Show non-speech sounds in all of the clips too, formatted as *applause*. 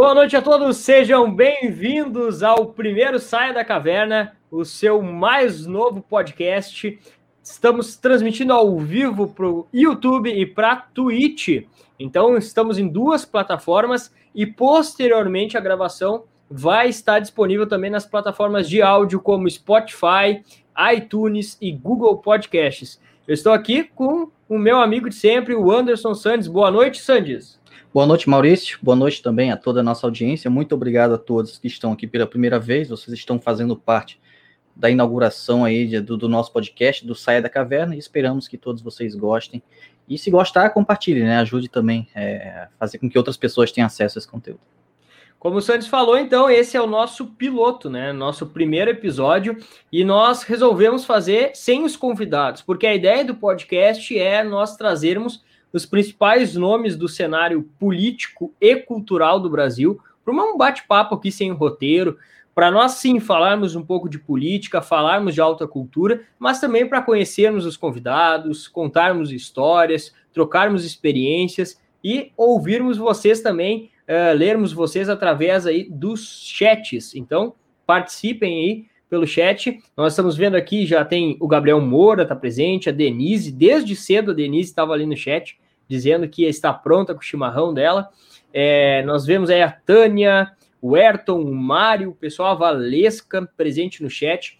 Boa noite a todos, sejam bem-vindos ao primeiro Saia da Caverna, o seu mais novo podcast. Estamos transmitindo ao vivo para o YouTube e para Twitch. Então, estamos em duas plataformas e posteriormente a gravação vai estar disponível também nas plataformas de áudio como Spotify, iTunes e Google Podcasts. Eu estou aqui com o meu amigo de sempre, o Anderson Sandes. Boa noite, Sandes. Boa noite, Maurício. Boa noite também a toda a nossa audiência. Muito obrigado a todos que estão aqui pela primeira vez. Vocês estão fazendo parte da inauguração aí do, do nosso podcast, do Saia da Caverna, e esperamos que todos vocês gostem. E se gostar, compartilhe, né? Ajude também a é, fazer com que outras pessoas tenham acesso a esse conteúdo. Como o Santos falou, então, esse é o nosso piloto, né? Nosso primeiro episódio. E nós resolvemos fazer sem os convidados, porque a ideia do podcast é nós trazermos os principais nomes do cenário político e cultural do Brasil, para um bate-papo aqui sem roteiro, para nós sim falarmos um pouco de política, falarmos de alta cultura, mas também para conhecermos os convidados, contarmos histórias, trocarmos experiências e ouvirmos vocês também, uh, lermos vocês através aí dos chats. Então, participem aí pelo chat. Nós estamos vendo aqui, já tem o Gabriel Moura está presente, a Denise, desde cedo a Denise estava ali no chat, dizendo que está pronta com o chimarrão dela. É, nós vemos aí a Tânia, o Ayrton, o Mário, o pessoal, a Valesca presente no chat.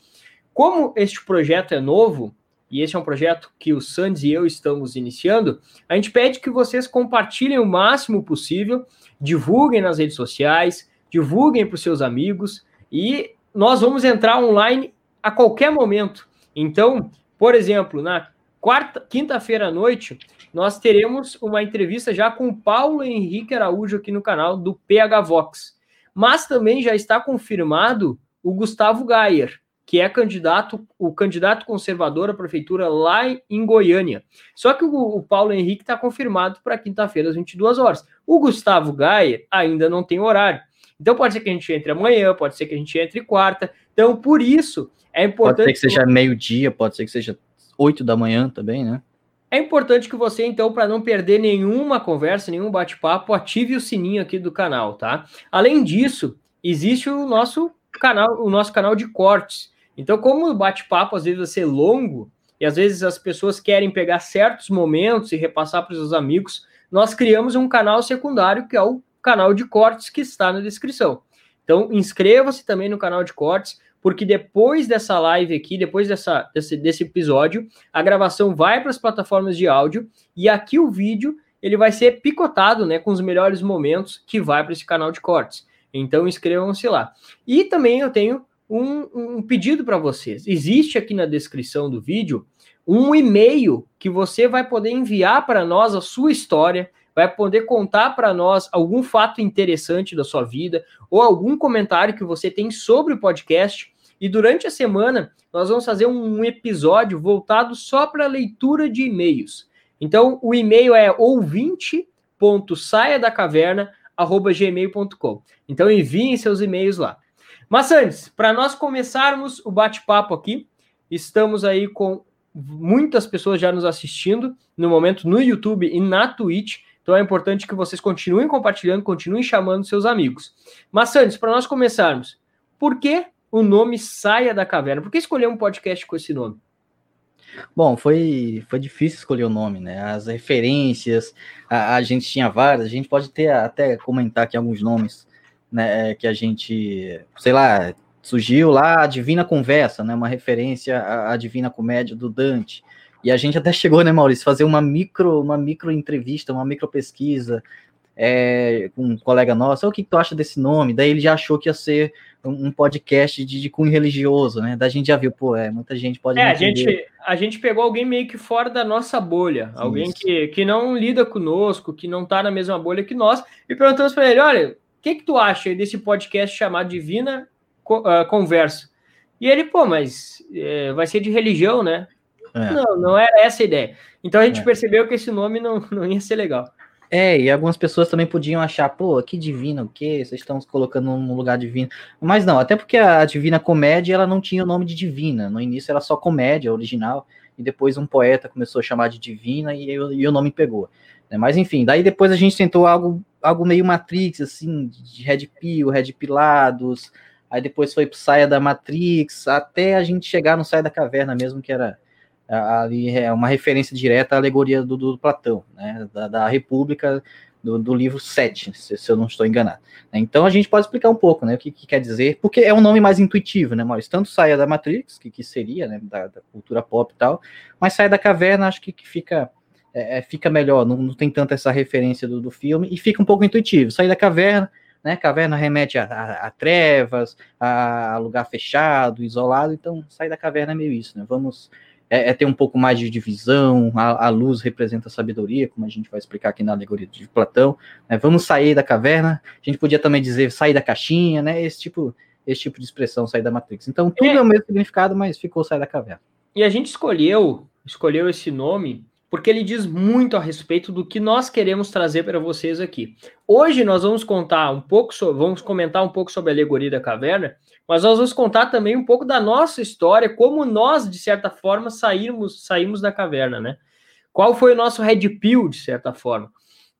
Como este projeto é novo, e esse é um projeto que o Sandes e eu estamos iniciando, a gente pede que vocês compartilhem o máximo possível, divulguem nas redes sociais, divulguem para os seus amigos e nós vamos entrar online a qualquer momento. Então, por exemplo, na quarta, quinta-feira à noite, nós teremos uma entrevista já com o Paulo Henrique Araújo aqui no canal do PH Vox. Mas também já está confirmado o Gustavo Gayer, que é candidato, o candidato conservador à prefeitura lá em Goiânia. Só que o, o Paulo Henrique está confirmado para quinta-feira às 22 horas. O Gustavo Gayer ainda não tem horário. Então pode ser que a gente entre amanhã, pode ser que a gente entre quarta. Então, por isso, é importante. Pode ser que seja meio-dia, pode ser que seja 8 da manhã também, né? É importante que você, então, para não perder nenhuma conversa, nenhum bate-papo, ative o sininho aqui do canal, tá? Além disso, existe o nosso canal, o nosso canal de cortes. Então, como o bate-papo às vezes vai ser longo, e às vezes as pessoas querem pegar certos momentos e repassar para os seus amigos, nós criamos um canal secundário que é o canal de cortes que está na descrição. Então, inscreva-se também no canal de cortes, porque depois dessa live aqui, depois dessa, desse, desse episódio, a gravação vai para as plataformas de áudio e aqui o vídeo ele vai ser picotado, né, com os melhores momentos que vai para esse canal de cortes. Então inscrevam-se lá. E também eu tenho um, um pedido para vocês. Existe aqui na descrição do vídeo um e-mail que você vai poder enviar para nós a sua história, vai poder contar para nós algum fato interessante da sua vida ou algum comentário que você tem sobre o podcast. E durante a semana nós vamos fazer um episódio voltado só para leitura de e-mails. Então o e-mail é ouvinte.saiadacaverna@gmail.com. Então enviem seus e-mails lá. Mas antes, para nós começarmos o bate-papo aqui, estamos aí com muitas pessoas já nos assistindo no momento no YouTube e na Twitch. Então é importante que vocês continuem compartilhando, continuem chamando seus amigos. Mas antes, para nós começarmos, por que o nome Saia da Caverna? Por que escolher um podcast com esse nome? Bom, foi, foi difícil escolher o nome, né? As referências, a, a gente tinha várias, a gente pode ter até comentar aqui alguns nomes, né? Que a gente, sei lá, surgiu lá a Divina Conversa, né? Uma referência à, à Divina Comédia do Dante. E a gente até chegou, né, Maurício, fazer uma micro, uma micro entrevista, uma micro pesquisa é, com um colega nosso. O que, tu acha desse nome? Daí ele já achou que ia ser um podcast de, de cunho religioso, né? Da gente já viu, pô, é, muita gente pode. É, a gente, a gente pegou alguém meio que fora da nossa bolha, Sim, alguém que, que não lida conosco, que não tá na mesma bolha que nós, e perguntamos para ele: olha, o que, que tu acha desse podcast chamado Divina uh, Conversa? E ele, pô, mas é, vai ser de religião, né? É. Não, não era essa a ideia. Então a gente é. percebeu que esse nome não, não ia ser legal. É, e algumas pessoas também podiam achar, pô, que divino, o quê? Vocês estão colocando no lugar divino. Mas não, até porque a Divina Comédia, ela não tinha o nome de divina. No início era só comédia original, e depois um poeta começou a chamar de divina e, e o nome pegou. Né? Mas enfim, daí depois a gente tentou algo algo meio Matrix, assim, de Red Pill, Red Pilados, aí depois foi pro Saia da Matrix, até a gente chegar no Saia da Caverna mesmo, que era ali é uma referência direta à alegoria do, do Platão, né, da, da República, do, do, livro 7, se, se, eu não estou enganado. Então a gente pode explicar um pouco, né, o que, que, quer dizer, porque é um nome mais intuitivo, né, Maurício? Tanto saia da Matrix, que, que seria, né, da, da cultura pop e tal, mas saia da caverna acho que, que fica é, é, fica melhor, não, não, tem tanta essa referência do, do filme, e fica um pouco intuitivo. Sair da caverna, né? Caverna remete a, a, a trevas, a, a, lugar fechado, isolado, então sair da caverna é meio isso, né? Vamos é, é ter um pouco mais de divisão, a, luz representa a sabedoria, como a gente vai explicar aqui na alegoria de Platão. Né? Vamos sair da caverna, a gente podia também dizer sair da caixinha, né? Esse tipo, esse tipo de expressão, sair da Matrix. Então tudo é, é o mesmo significado, mas ficou sair da caverna. E a gente escolheu, escolheu esse nome porque ele diz muito a respeito do que nós queremos trazer para vocês aqui. Hoje nós vamos contar um pouco sobre, vamos comentar um pouco sobre a alegoria da caverna, mas nós vamos contar também um pouco da nossa história, como nós de certa forma saímos, saímos da caverna, né? Qual foi o nosso red pill de certa forma?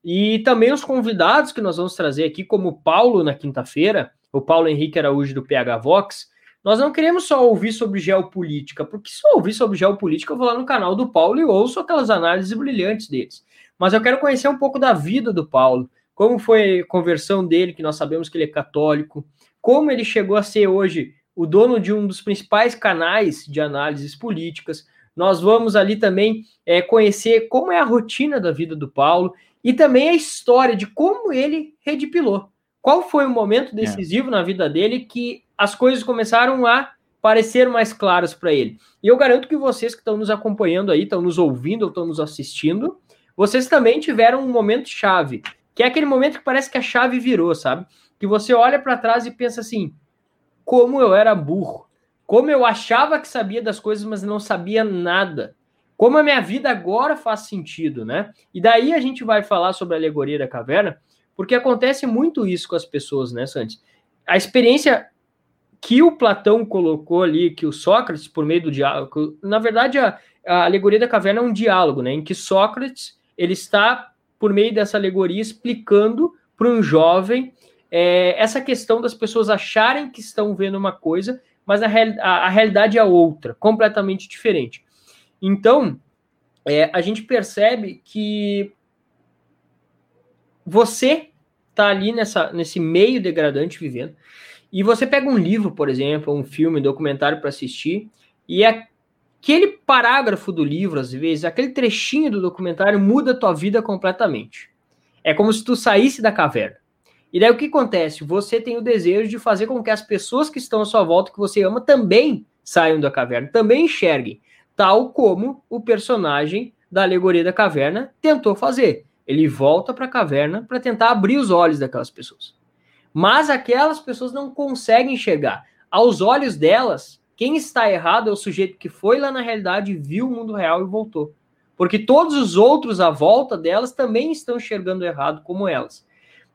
E também os convidados que nós vamos trazer aqui, como o Paulo na quinta-feira, o Paulo Henrique Araújo do PH Vox, nós não queremos só ouvir sobre geopolítica, porque se eu ouvir sobre geopolítica, eu vou lá no canal do Paulo e ouço aquelas análises brilhantes deles. Mas eu quero conhecer um pouco da vida do Paulo, como foi a conversão dele, que nós sabemos que ele é católico, como ele chegou a ser hoje o dono de um dos principais canais de análises políticas. Nós vamos ali também é, conhecer como é a rotina da vida do Paulo e também a história de como ele redipilou. Qual foi o momento é. decisivo é. na vida dele que as coisas começaram a parecer mais claras para ele? E eu garanto que vocês que estão nos acompanhando aí, estão nos ouvindo ou estão nos assistindo, vocês também tiveram um momento chave, que é aquele momento que parece que a chave virou, sabe? Que você olha para trás e pensa assim: como eu era burro, como eu achava que sabia das coisas, mas não sabia nada. Como a minha vida agora faz sentido, né? E daí a gente vai falar sobre a alegoria da caverna, porque acontece muito isso com as pessoas, né, Santos? A experiência que o Platão colocou ali, que o Sócrates, por meio do diálogo, na verdade, a, a alegoria da caverna é um diálogo, né, em que Sócrates ele está, por meio dessa alegoria, explicando para um jovem é, essa questão das pessoas acharem que estão vendo uma coisa, mas a, real, a, a realidade é outra, completamente diferente. Então, é, a gente percebe que você tá ali nessa, nesse meio degradante vivendo, e você pega um livro, por exemplo, um filme, um documentário para assistir, e aquele parágrafo do livro, às vezes, aquele trechinho do documentário muda a tua vida completamente. É como se tu saísse da caverna. E daí o que acontece? Você tem o desejo de fazer com que as pessoas que estão à sua volta, que você ama, também saiam da caverna, também enxerguem, tal como o personagem da alegoria da caverna tentou fazer. Ele volta para a caverna para tentar abrir os olhos daquelas pessoas. Mas aquelas pessoas não conseguem enxergar. Aos olhos delas, quem está errado é o sujeito que foi lá na realidade, viu o mundo real e voltou. Porque todos os outros à volta delas também estão enxergando errado como elas.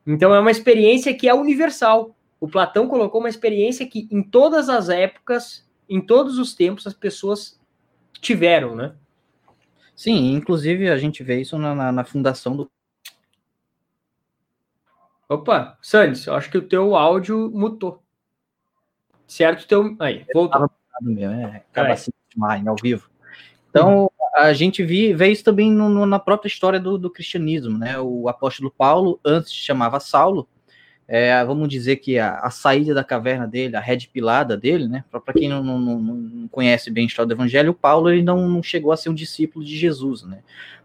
Então é uma experiência que é universal. O Platão colocou uma experiência que em todas as épocas, em todos os tempos, as pessoas tiveram, né? Sim, inclusive a gente vê isso na, na, na fundação do. Opa, Sandes, eu acho que o teu áudio mutou. Certo? Teu... Aí, voltou. Meu, é, acaba assim ao vivo. Então, a gente vê, vê isso também no, no, na própria história do, do, cristianismo, né? O apóstolo Paulo, antes chamava Saulo, é, vamos dizer que a, a, saída da caverna dele, a red pilada dele, né? Para quem não, não, não, conhece bem a história do evangelho, o Paulo ele não, não chegou a ser um discípulo de Jesus, né?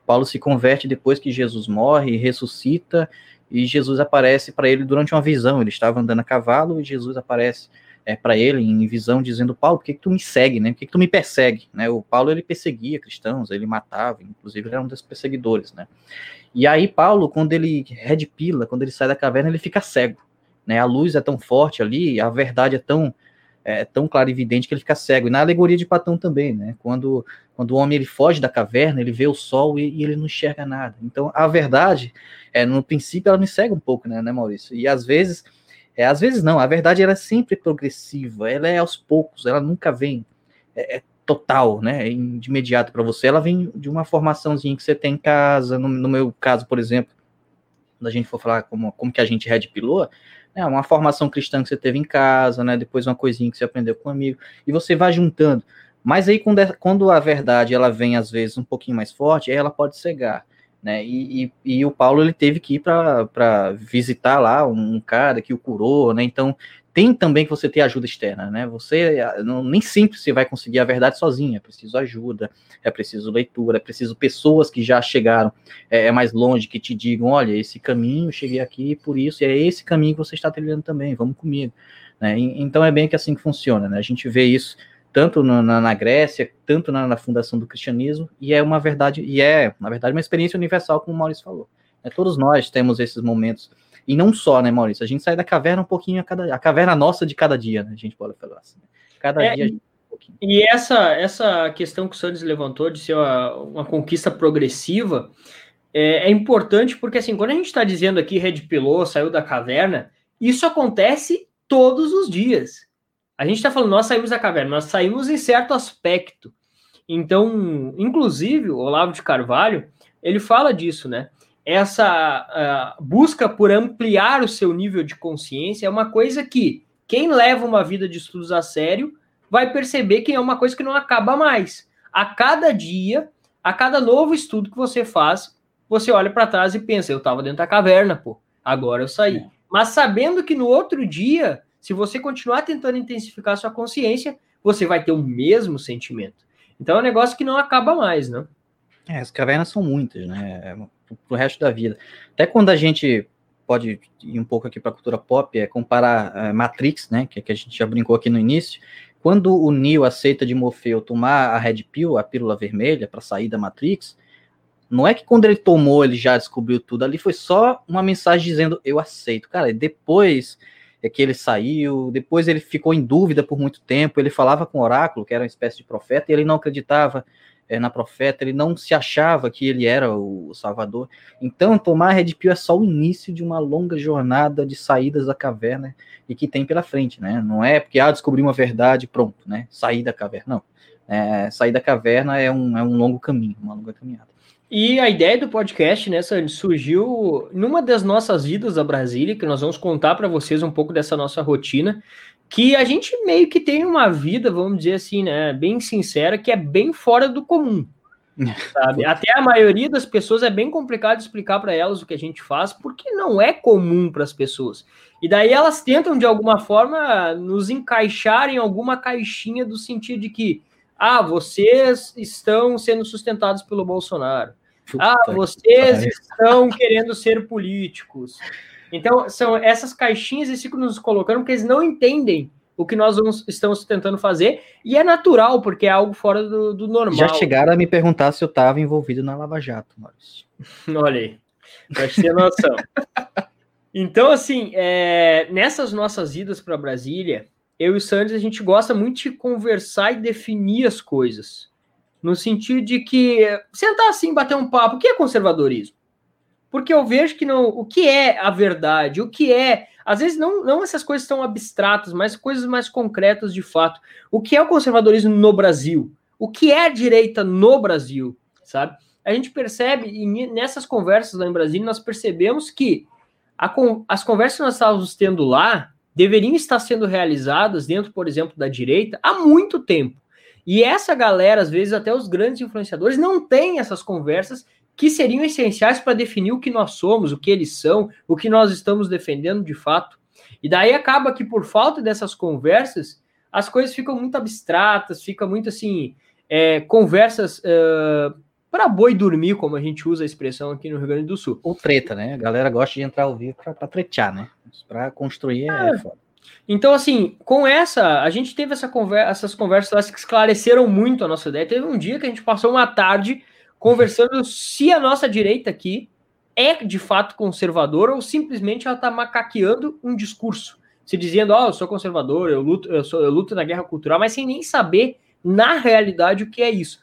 Paulo se converte depois que Jesus morre, ressuscita e Jesus aparece para ele durante uma visão. Ele estava andando a cavalo e Jesus aparece é, para ele em visão dizendo Paulo, por que, que tu me segue, né? Por que, que tu me persegue, né? O Paulo ele perseguia cristãos, ele matava, inclusive ele era um dos perseguidores, né? E aí Paulo, quando ele redpila, quando ele sai da caverna, ele fica cego, né? A luz é tão forte ali, a verdade é tão é, tão e evidente que ele fica cego. E na alegoria de Platão também, né? Quando, quando o homem ele foge da caverna, ele vê o sol e, e ele não enxerga nada. Então, a verdade, é, no princípio, ela me cega um pouco, né, né Maurício? E às vezes, é, às vezes não, a verdade ela é sempre progressiva, ela é aos poucos, ela nunca vem. É, é total, né, de imediato para você, ela vem de uma formaçãozinha que você tem em casa, no, no meu caso, por exemplo, quando a gente for falar como, como que a gente red pilou, né, uma formação cristã que você teve em casa, né, depois uma coisinha que você aprendeu com um amigo, e você vai juntando. Mas aí, quando, é, quando a verdade ela vem, às vezes, um pouquinho mais forte, ela pode cegar. Né? E, e, e, o Paulo ele teve que ir para visitar lá um cara que o curou, né? Então tem também que você ter ajuda externa, né? Você não, nem sempre você vai conseguir a verdade sozinho, é preciso ajuda, é preciso leitura, é preciso pessoas que já chegaram é, é mais longe, que te digam, olha, esse caminho, eu cheguei aqui por isso, e é esse caminho que você está trilhando também, vamos comigo. Né? E, então é bem que assim que funciona, né? A gente vê isso tanto na, na Grécia, tanto na, na, fundação do cristianismo, e é uma verdade, e é, na verdade, uma experiência universal, como o Maurício falou. É, todos nós temos esses momentos, e não só, né, Maurício? A gente sai da caverna um pouquinho a cada a caverna nossa de cada dia, né? A gente pode falar assim. Cada é, dia. E, um e essa, essa questão que o Santos levantou de ser uma, uma conquista progressiva é, é, importante porque, assim, quando a gente está dizendo aqui Red Pilou saiu da caverna, isso acontece todos os dias. A gente está falando, nós saímos da caverna, nós saímos em certo aspecto. Então, inclusive, o Olavo de Carvalho, ele fala disso, né? Essa uh, busca por ampliar o seu nível de consciência é uma coisa que quem leva uma vida de estudos a sério vai perceber que é uma coisa que não acaba mais. A cada dia, a cada novo estudo que você faz, você olha para trás e pensa: eu estava dentro da caverna, pô, agora eu saí. É. Mas sabendo que no outro dia se você continuar tentando intensificar sua consciência, você vai ter o mesmo sentimento. Então é um negócio que não acaba mais, né? É, as cavernas são muitas, né? É, pro resto da vida. Até quando a gente pode ir um pouco aqui para a cultura pop, é comparar é, Matrix, né? Que, que a gente já brincou aqui no início. Quando o Neo aceita de Morfeu tomar a Red Pill, a pílula vermelha, para sair da Matrix, não é que quando ele tomou ele já descobriu tudo. Ali foi só uma mensagem dizendo eu aceito. Cara, depois é que ele saiu, depois ele ficou em dúvida por muito tempo, ele falava com o oráculo, que era uma espécie de profeta, e ele não acreditava é, na profeta, ele não se achava que ele era o Salvador. Então, tomar Red Pill é só o início de uma longa jornada de saídas da caverna e que tem pela frente, né? Não é porque, ah, descobri uma verdade, pronto, né? Sair da caverna, não. É, sair da caverna é um, é um longo caminho, uma longa caminhada. E a ideia do podcast, né, Sandy, surgiu numa das nossas idas a Brasília, que nós vamos contar para vocês um pouco dessa nossa rotina, que a gente meio que tem uma vida, vamos dizer assim, né, bem sincera, que é bem fora do comum. *laughs* Sabe? Até a maioria das pessoas é bem complicado explicar para elas o que a gente faz, porque não é comum para as pessoas. E daí elas tentam, de alguma forma, nos encaixar em alguma caixinha do sentido de que, ah, vocês estão sendo sustentados pelo Bolsonaro ah, vocês estão querendo ser políticos. Então, são essas caixinhas eles ficam nos colocando porque eles não entendem o que nós vamos, estamos tentando fazer, e é natural, porque é algo fora do, do normal. Já chegaram a me perguntar se eu estava envolvido na Lava Jato, Maurício. *laughs* Olha aí, pra ter noção. então, assim, é, nessas nossas idas para Brasília, eu e o Santos, a gente gosta muito de conversar e definir as coisas no sentido de que sentar assim, bater um papo, o que é conservadorismo? Porque eu vejo que não, o que é a verdade, o que é, às vezes não, não essas coisas tão abstratas, mas coisas mais concretas de fato. O que é o conservadorismo no Brasil? O que é a direita no Brasil, sabe? A gente percebe, e nessas conversas lá em Brasília, nós percebemos que a, as conversas que nós estávamos tendo lá deveriam estar sendo realizadas dentro, por exemplo, da direita há muito tempo. E essa galera, às vezes até os grandes influenciadores, não têm essas conversas que seriam essenciais para definir o que nós somos, o que eles são, o que nós estamos defendendo de fato. E daí acaba que, por falta dessas conversas, as coisas ficam muito abstratas, fica muito assim, é, conversas uh, para boi dormir, como a gente usa a expressão aqui no Rio Grande do Sul. Ou treta, né? A galera gosta de entrar ao vivo para tretear, né? Para construir é, é foda. Então, assim, com essa, a gente teve essa conversa, essas conversas que esclareceram muito a nossa ideia. Teve um dia que a gente passou uma tarde conversando se a nossa direita aqui é de fato conservadora ou simplesmente ela está macaqueando um discurso, se dizendo, ó, oh, eu sou conservador, eu luto, eu, sou, eu luto na guerra cultural, mas sem nem saber na realidade o que é isso.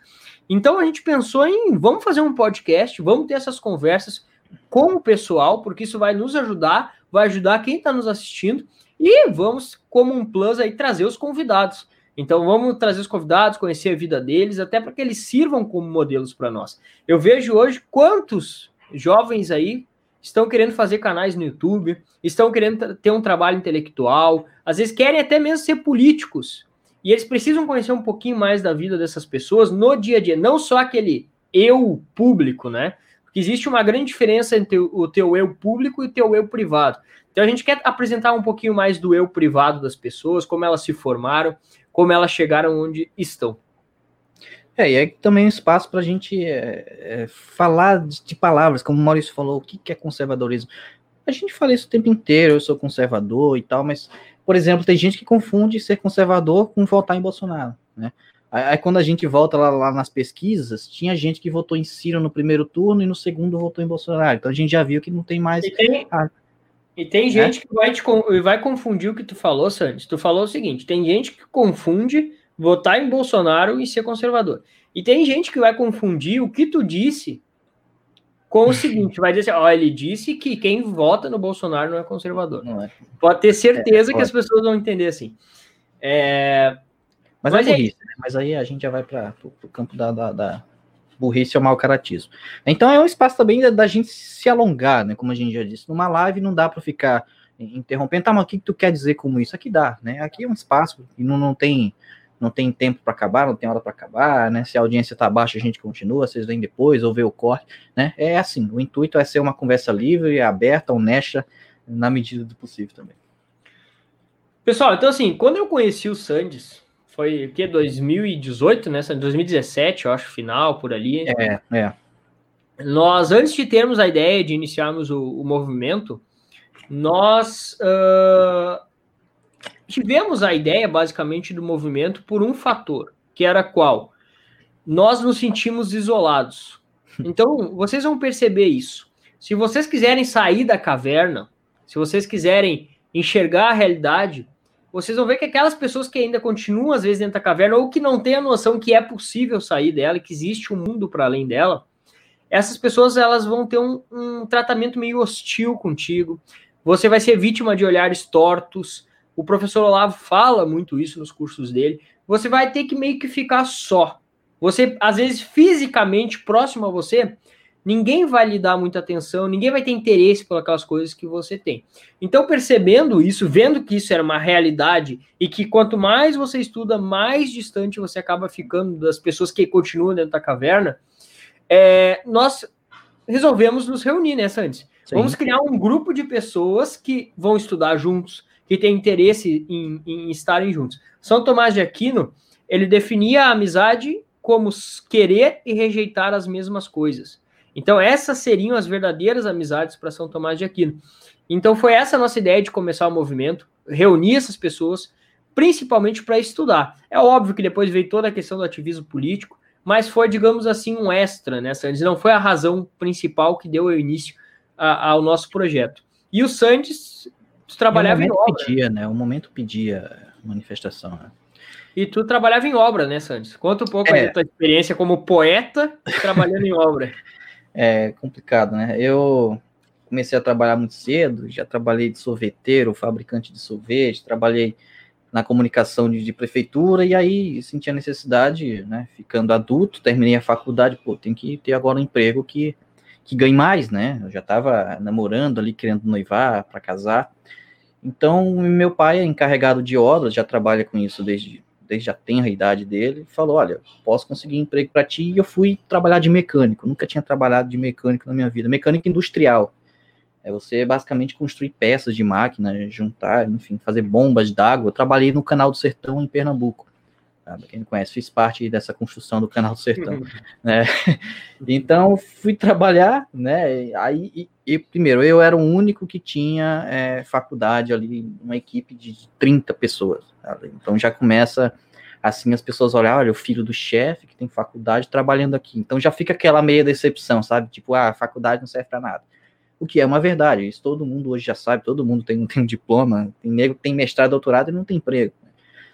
Então a gente pensou em vamos fazer um podcast, vamos ter essas conversas com o pessoal, porque isso vai nos ajudar, vai ajudar quem está nos assistindo e vamos, como um plus, aí trazer os convidados. Então vamos trazer os convidados, conhecer a vida deles, até para que eles sirvam como modelos para nós. Eu vejo hoje quantos jovens aí estão querendo fazer canais no YouTube, estão querendo ter um trabalho intelectual, às vezes querem até mesmo ser políticos. E eles precisam conhecer um pouquinho mais da vida dessas pessoas no dia a dia, não só aquele eu público, né? Porque existe uma grande diferença entre o teu eu público e o teu eu privado. Então a gente quer apresentar um pouquinho mais do eu privado das pessoas, como elas se formaram, como elas chegaram onde estão. É, e é também um espaço para a gente é, é, falar de, de, palavras, como o Maurício falou, o que, que é conservadorismo. A gente fala isso o tempo inteiro, eu sou conservador e tal, mas, por exemplo, tem gente que confunde ser conservador com votar em Bolsonaro, né? Aí, quando a gente volta lá, lá, nas pesquisas, tinha gente que votou em Ciro no primeiro turno e no segundo votou em Bolsonaro. Então a gente já viu que não tem mais. E tem, a, e tem né? gente que vai, te, vai confundir o que tu falou, Santos. Tu falou o seguinte: tem gente que confunde votar em Bolsonaro e ser conservador. E tem gente que vai confundir o que tu disse com o *laughs* seguinte: vai dizer assim, ó, ele disse que quem vota no Bolsonaro não é conservador. Não é. Pode ter certeza é, que as pessoas vão entender assim. É... Mas, Mas é burrice, né? Mas aí a gente já vai para o campo da, da, da, burrice ou mau caratismo. Então é um espaço também da, da, gente se alongar, né? Como a gente já disse. Numa live não dá para ficar interrompendo. Tá, mas o que, que tu quer dizer com isso? Aqui dá, né? Aqui é um espaço e não, não tem não tem tempo para acabar, não tem hora para acabar, né? Se a audiência está baixa, a gente continua, vocês vêm depois ou vê o corte, né? É assim, o intuito é ser uma conversa livre, aberta, honesta, na medida do possível também. Pessoal, então assim, quando eu conheci o Sandes, foi o que 2018, né? 2017, eu acho, final por ali. É, é. Nós, antes de termos a ideia de iniciarmos o, o movimento, nós uh, tivemos a ideia, basicamente, do movimento por um fator, que era qual? Nós nos sentimos isolados. Então, vocês vão perceber isso. Se vocês quiserem sair da caverna, se vocês quiserem enxergar a realidade, vocês vão ver que aquelas pessoas que ainda continuam, às vezes, dentro da caverna, ou que não têm a noção que é possível sair dela, que existe um mundo para além dela, essas pessoas elas vão ter um, um tratamento meio hostil contigo. Você vai ser vítima de olhares tortos, o professor Olavo fala muito isso nos cursos dele. Você vai ter que meio que ficar só. Você, às vezes, fisicamente próximo a você, ninguém vai lhe dar muita atenção, ninguém vai ter interesse por aquelas coisas que você tem. Então, percebendo isso, vendo que isso era uma realidade e que quanto mais você estuda, mais distante você acaba ficando das pessoas que continuam dentro da caverna, é, nós resolvemos nos reunir nessa antes. Vamos criar um grupo de pessoas que vão estudar juntos, que têm interesse em, em estarem juntos. São Tomás de Aquino, ele definia a amizade como querer e rejeitar as mesmas coisas. Então, essas seriam as verdadeiras amizades para São Tomás de Aquino. Então, foi essa a nossa ideia de começar o movimento, reunir essas pessoas, principalmente para estudar. É óbvio que depois veio toda a questão do ativismo político, mas foi, digamos assim, um extra. Né? Não foi a razão principal que deu início a, ao nosso projeto. E o Santos Tu trabalhava em obra. Pedia, né? O momento pedia manifestação, né? E tu trabalhava em obra, né, Santos? Conta um pouco é. da tua experiência como poeta trabalhando em obra. *laughs* É complicado, né? Eu comecei a trabalhar muito cedo, já trabalhei de sorveteiro, fabricante de sorvete, trabalhei na comunicação de, de, prefeitura, e aí senti a necessidade, né, ficando adulto, terminei a faculdade, pô, tem que ter agora um emprego que, que ganhe mais, né? Eu já estava namorando ali, querendo noivar para casar, então, meu pai é encarregado de obras, já trabalha com isso desde, desde já tem a idade dele, falou, olha, posso conseguir emprego para ti, e eu fui trabalhar de mecânico, nunca tinha trabalhado de mecânico na minha vida, mecânico industrial, é você basicamente construir peças de máquina, juntar, enfim, fazer bombas d'água, eu trabalhei no Canal do Sertão em Pernambuco, Tá? Quem não conhece, fiz parte dessa construção do Canal do Sertão. *laughs* Né? Então, fui trabalhar, né? Aí, e, e, primeiro, eu era o único que tinha é, faculdade ali, uma equipe de 30 pessoas. Tá? Então, já começa assim as pessoas olham, olha, o filho do chefe que tem faculdade trabalhando aqui. Então já fica aquela meia decepção, sabe? Tipo, ah, a faculdade não serve para nada. O que é uma verdade, isso todo mundo hoje já sabe, todo mundo tem, *laughs* tem um diploma, tem nego que tem mestrado, doutorado e não tem emprego.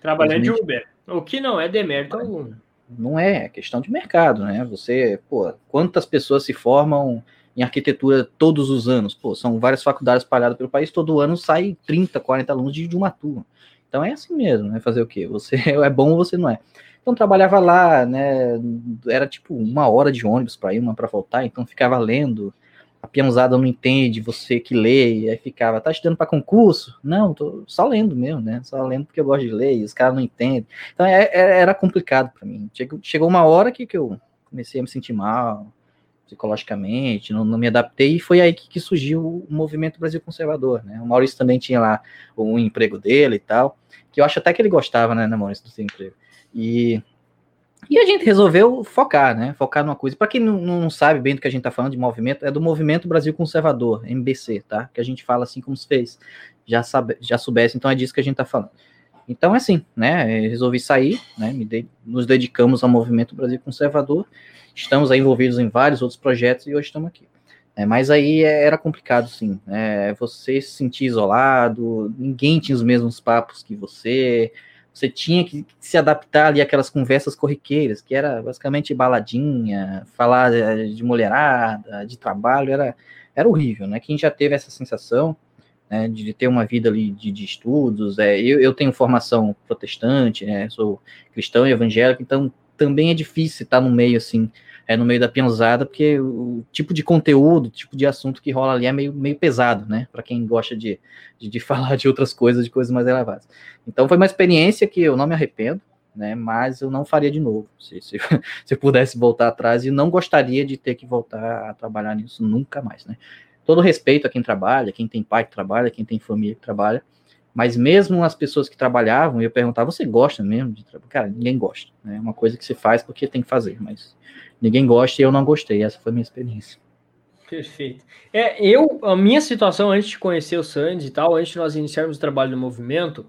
Trabalhando de Uber. O que não é demérito algum. Não é, é questão de mercado, né? Você, pô, quantas pessoas se formam em arquitetura todos os anos? Pô, são várias faculdades espalhadas pelo país, todo ano sai 30, 40 alunos de, de uma turma. Então é assim mesmo, né? Fazer o quê? Você *laughs* é bom ou você não é. Então trabalhava lá, né? Era tipo uma hora de ônibus para ir, uma para voltar, então ficava lendo a pianzada não entende, você que lê, aí ficava, tá estudando para concurso? Não, tô só lendo mesmo, né? Só lendo porque eu gosto de ler, e os caras não entendem. Então é, é, era complicado para mim. Chegou, chegou uma hora que, que eu comecei a me sentir mal, psicologicamente, não, não me adaptei, e foi aí que, que, surgiu o movimento Brasil Conservador, né? O Maurício também tinha lá o emprego dele e tal, que eu acho até que ele gostava, né, né Maurício, do seu emprego. E e a gente resolveu focar, né? Focar numa coisa. Para quem não, não, sabe bem do que a gente está falando de movimento, é do Movimento Brasil Conservador, MBC, tá? Que a gente fala assim como se fez. Já, sabe, já soubesse, então é disso que a gente está falando. Então é assim, né? Eu resolvi sair, né? De, nos dedicamos ao Movimento Brasil Conservador. Estamos aí envolvidos em vários outros projetos e hoje estamos aqui. É, mas aí é, era complicado, sim. É, você se sentir isolado, ninguém tinha os mesmos papos que você você tinha que se adaptar ali àquelas conversas corriqueiras, que era basicamente baladinha, falar de mulherada, de trabalho, era, era horrível, né? Quem já teve essa sensação né, de ter uma vida ali de, de estudos, é, eu, eu tenho formação protestante, né, sou cristão e evangélico, então também é difícil estar no meio assim, é, no meio da pianzada, porque o tipo de conteúdo, o tipo de assunto que rola ali é meio, meio pesado, né? Para quem gosta de, de, de, *laughs* falar de outras coisas, de coisas mais elevadas. Então foi uma experiência que eu não me arrependo, né? Mas eu não faria de novo, se, se, *laughs* se eu pudesse voltar atrás, e não gostaria de ter que voltar a trabalhar nisso nunca mais, né? Todo respeito a quem trabalha, quem tem pai que trabalha, quem tem família que trabalha, mas mesmo as pessoas que trabalhavam, eu perguntava, você gosta mesmo de trabalhar? Cara, ninguém gosta, né? É uma coisa que se faz porque tem que fazer, mas ninguém gosta e eu não gostei. Essa foi a minha experiência. Perfeito. É, eu, a minha situação antes de conhecer o Sandy e tal, antes de nós iniciarmos o trabalho no movimento,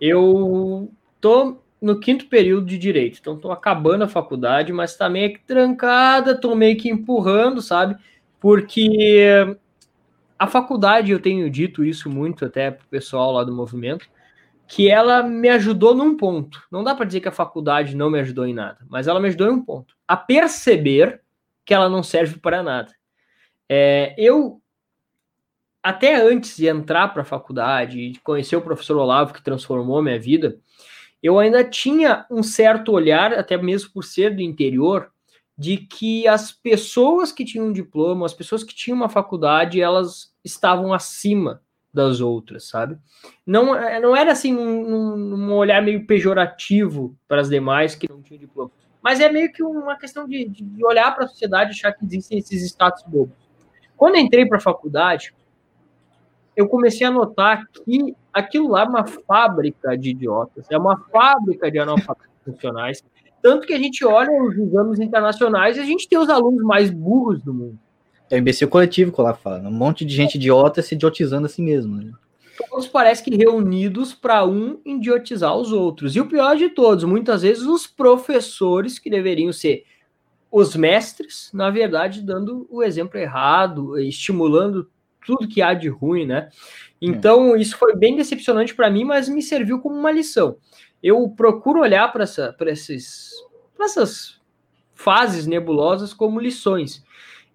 eu tô no quinto período de direito, então tô acabando a faculdade, mas tá meio que trancada, tô meio que empurrando, sabe? Porque a faculdade, eu tenho dito isso muito até pro pessoal lá do movimento, que ela me ajudou num ponto. Não dá para dizer que a faculdade não me ajudou em nada, mas ela me ajudou em um ponto. A perceber que ela não serve para nada. É, eu, até antes de entrar para a faculdade e conhecer o professor Olavo, que transformou minha vida, eu ainda tinha um certo olhar, até mesmo por ser do interior, de que as pessoas que tinham um diploma, as pessoas que tinham uma faculdade, elas estavam acima das outras, sabe? Não, é, não era assim um, um olhar meio pejorativo para as demais que não tinham diploma, mas é meio que uma questão de, de olhar para a sociedade e achar que existem esses status bobos. Quando entrei para a faculdade, eu comecei a notar que aquilo lá é uma fábrica de idiotas, é uma fábrica de analfabetos funcionais, tanto que a gente olha os exames internacionais e a gente tem os alunos mais burros do mundo. É o imbecil coletivo que eu lá falo. Um monte de gente idiota se idiotizando a si mesmo. Né? Todos parecem que reunidos para um idiotizar os outros. E o pior de todos, muitas vezes os professores que deveriam ser os mestres, na verdade, dando o exemplo errado, estimulando tudo que há de ruim, né? Então, é. isso foi bem decepcionante para mim, mas me serviu como uma lição. Eu procuro olhar para essa, essas fases nebulosas como lições.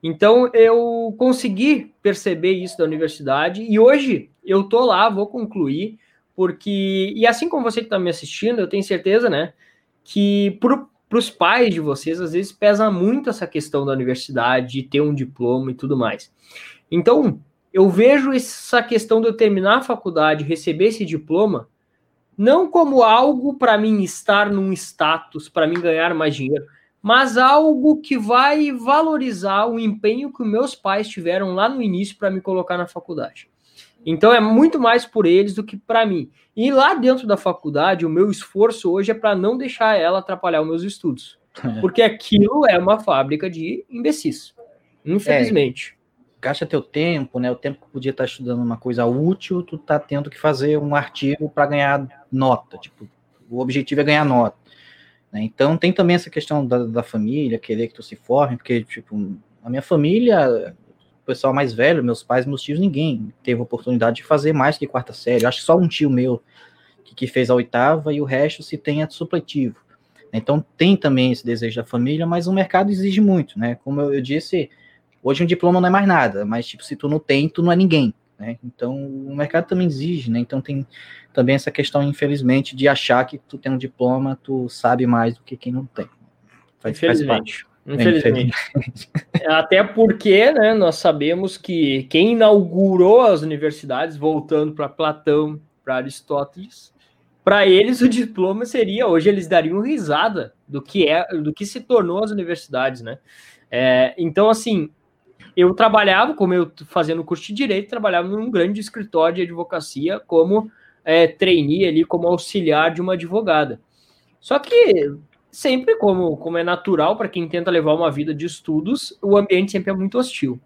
Então eu consegui perceber isso da universidade e hoje eu tô lá, vou concluir, porque e assim como você que está me assistindo, eu tenho certeza, né, que para os pais de vocês às vezes pesa muito essa questão da universidade, de ter um diploma e tudo mais. Então eu vejo essa questão de eu terminar a faculdade, receber esse diploma, não como algo para mim estar num status, para mim ganhar mais dinheiro, mas algo que vai valorizar o empenho que meus pais tiveram lá no início para me colocar na faculdade. Então é muito mais por eles do que para mim. E lá dentro da faculdade, o meu esforço hoje é para não deixar ela atrapalhar os meus estudos. É. Porque aquilo é uma fábrica de imbecis. Infelizmente. É, gasta teu tempo, né? O tempo que podia estar estudando uma coisa útil, tu tá tendo que fazer um artigo para ganhar nota. Tipo, o objetivo é ganhar nota. Né? Então tem também essa questão da, da, família, querer que tu se forme, porque, tipo, a minha família, o pessoal mais velho, meus pais, meus tios, ninguém teve oportunidade de fazer mais que quarta série. Acho que só um tio meu que, que fez a oitava e o resto se tem a supletivo. Então tem também esse desejo da família, mas o mercado exige muito, né? Como eu, eu disse, hoje um diploma não é mais nada, mas tipo, se tu não tem, tu não é ninguém. Né? Então, o mercado também exige, né? Então, tem também essa questão, infelizmente, de achar que tu tem um diploma, tu sabe mais do que quem não tem. Faz, infelizmente. Faz Infelizmente. *laughs* Até porque né, nós sabemos que quem inaugurou as universidades, voltando para Platão, para Aristóteles, para eles o diploma seria, hoje eles dariam risada do que é, do que se tornou as universidades, né? É, então, assim, eu trabalhava, como eu fazendo curso de direito, trabalhava num grande escritório de advocacia como é, trainee ali, como auxiliar de uma advogada. Só que sempre, como, como é natural para quem tenta levar uma vida de estudos, o ambiente sempre é muito hostil.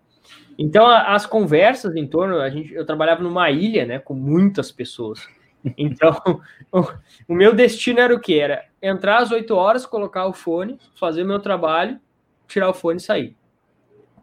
Então, as conversas em torno, a gente, eu trabalhava numa ilha, né, com muitas pessoas. Então, *laughs* o, o meu destino era o que? Era entrar às 8 horas, colocar o fone, fazer meu trabalho, tirar o fone e sair.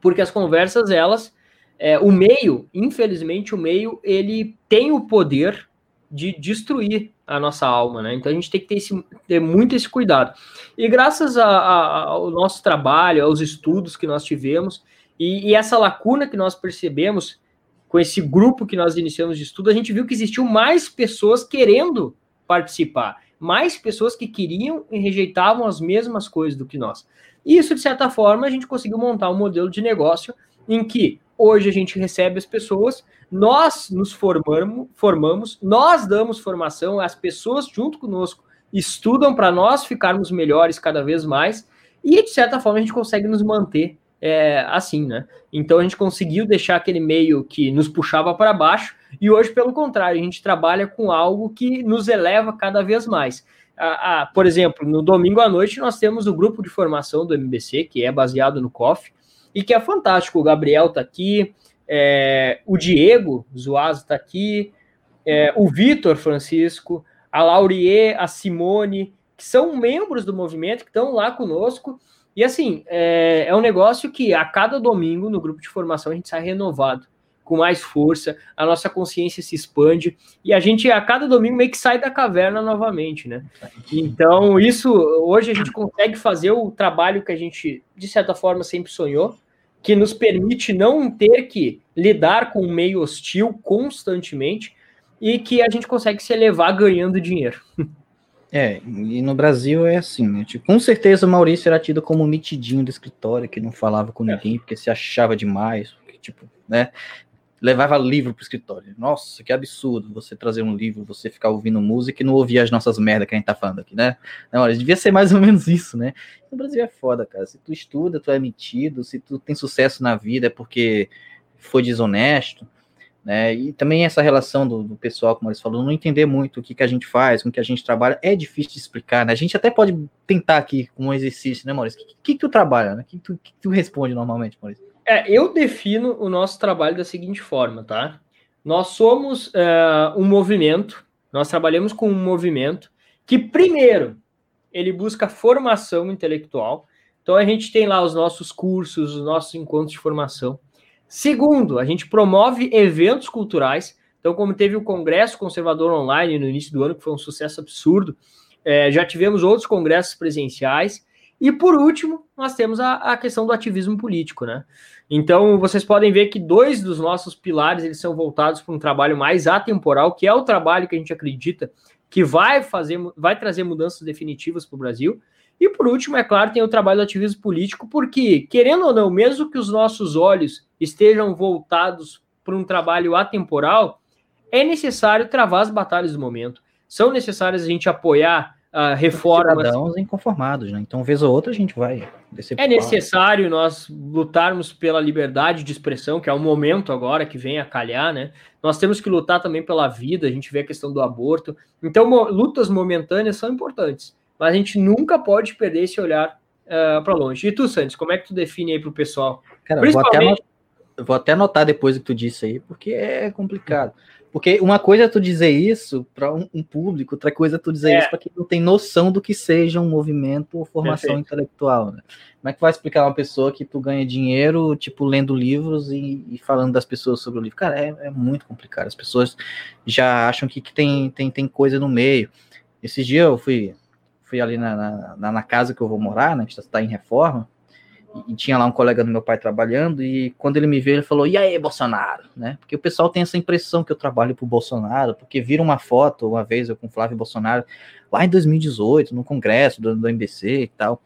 Porque as conversas, elas, é, o meio, infelizmente, o meio, ele tem o poder de destruir a nossa alma, né? Então a gente tem que ter, esse, ter muito esse cuidado. E graças a, a, ao nosso trabalho, aos estudos que nós tivemos, e, e, essa lacuna que nós percebemos com esse grupo que nós iniciamos de estudo, a gente viu que existiam mais pessoas querendo participar, mais pessoas que queriam e rejeitavam as mesmas coisas do que nós. E isso, de certa forma, a gente conseguiu montar um modelo de negócio em que hoje a gente recebe as pessoas, nós nos formamos, formamos, nós damos formação, as pessoas junto conosco estudam para nós ficarmos melhores cada vez mais, e de certa forma a gente consegue nos manter é, assim, né? Então a gente conseguiu deixar aquele meio que nos puxava para baixo, e hoje, pelo contrário, a gente trabalha com algo que nos eleva cada vez mais. Ah, ah, por exemplo, no domingo à noite nós temos o grupo de formação do MBC, que é baseado no COF, e que é fantástico. O Gabriel está aqui, é, o Diego Zuazo está aqui, é, o Vitor Francisco, a Laurie, a Simone, que são membros do movimento, que estão lá conosco, e assim, é, é um negócio que a cada domingo no grupo de formação a gente sai renovado, com mais força, a nossa consciência se expande e a gente a cada domingo meio que sai da caverna novamente, né? Então, isso hoje a gente consegue fazer o trabalho que a gente de certa forma sempre sonhou, que nos permite não ter que lidar com um meio hostil constantemente e que a gente consegue se elevar ganhando dinheiro. É, e no Brasil é assim, né? Tipo, com certeza o Maurício era tido como mitidinho do escritório, que não falava com é. ninguém, porque se achava demais, porque, tipo, né? Levava livro pro escritório. Nossa, que absurdo você trazer um livro, você ficar ouvindo música e não ouvir as nossas merdas que a gente tá falando aqui, né? Não, olha, devia ser mais ou menos isso, né? No Brasil é foda, cara. Se tu estuda, tu é metido, se tu tem sucesso na vida é porque foi desonesto né? E também essa relação do, do, pessoal, como eles falou, não entender muito o que, que a gente faz, com o que a gente trabalha, é difícil de explicar, né? A gente até pode tentar aqui com um exercício, né, Maurício? O que, que, que tu trabalha, né? O que, que tu responde normalmente, Maurício? É, eu defino o nosso trabalho da seguinte forma, tá? Nós somos é, um movimento, nós trabalhamos com um movimento que, primeiro, ele busca formação intelectual. Então, a gente tem lá os nossos cursos, os nossos encontros de formação. Segundo, a gente promove eventos culturais. Então, como teve o Congresso Conservador Online no início do ano, que foi um sucesso absurdo, é, já tivemos outros congressos presenciais. E por último, nós temos a, a, questão do ativismo político, né? Então, vocês podem ver que dois dos nossos pilares eles são voltados para um trabalho mais atemporal, que é o trabalho que a gente acredita que vai fazer, vai trazer mudanças definitivas para o Brasil. E por último, é claro, tem o trabalho do ativismo político, porque, querendo ou não, mesmo que os nossos olhos estejam voltados para um trabalho atemporal, é necessário travar as batalhas do momento. São necessárias a gente apoiar uh, reformas. Cidadãos inconformados, né? Então, vez ou outra, a gente vai É necessário nós lutarmos pela liberdade de expressão, que é o momento agora que vem a calhar, né? Nós temos que lutar também pela vida, a gente vê a questão do aborto. Então, lutas momentâneas são importantes mas a gente nunca pode perder esse olhar uh, para longe. E tu, Santos, como é que tu define aí para o pessoal? Cara, Principalmente... vou, até vou até anotar depois o que tu disse aí, porque é complicado. Porque uma coisa é tu dizer isso para um, um, público, outra coisa é tu dizer é. isso para quem não tem noção do que seja um movimento ou formação Perfeito. intelectual, né? Como é que vai explicar uma pessoa que tu ganha dinheiro, tipo, lendo livros e, e falando das pessoas sobre o livro? Cara, é, é, muito complicado. As pessoas já acham que, que tem, tem, tem coisa no meio. Esses dias eu fui fui ali na, na, na, casa que eu vou morar, né, que está em reforma, e, tinha lá um colega do meu pai trabalhando, e quando ele me viu, ele falou, e aí, Bolsonaro, né, porque o pessoal tem essa impressão que eu trabalho pro Bolsonaro, porque vira uma foto, uma vez eu com o Flávio Bolsonaro, lá em 2018, no congresso do, do MBC e tal,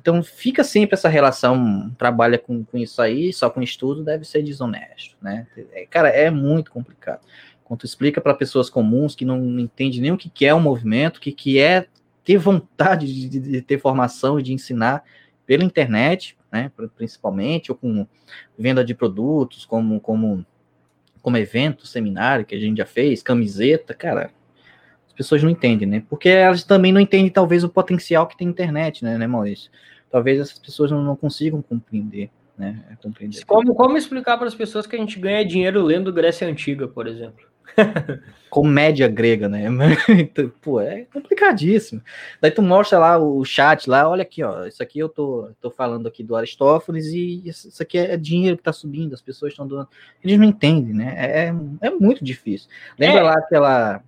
Então fica sempre essa relação, trabalha com, com isso aí, só com estudo, deve ser desonesto, né? É, cara, é muito complicado. Quando explica para pessoas comuns que não entendem nem o que, que é um movimento, o que, que é ter vontade de, de, ter formação e de ensinar pela internet, né, principalmente, ou com venda de produtos, como, como, como evento, seminário que a gente já fez, camiseta, cara, as pessoas não entendem, né? Porque elas também não entendem, talvez, o potencial que tem internet, né, né Maurício? Talvez essas pessoas não, não consigam compreender, né? Compreender. Como, como explicar para as pessoas que a gente ganha dinheiro lendo Grécia Antiga, por exemplo? *laughs* comédia grega, né? Então, *laughs* pô, é complicadíssimo. Daí tu mostra lá o chat lá, olha aqui, ó, isso aqui eu tô, tô falando aqui do Aristófanes e isso aqui é dinheiro que tá subindo, as pessoas estão doando. Eles não entendem, né? É, é, é muito difícil. Lembra é. lá aquela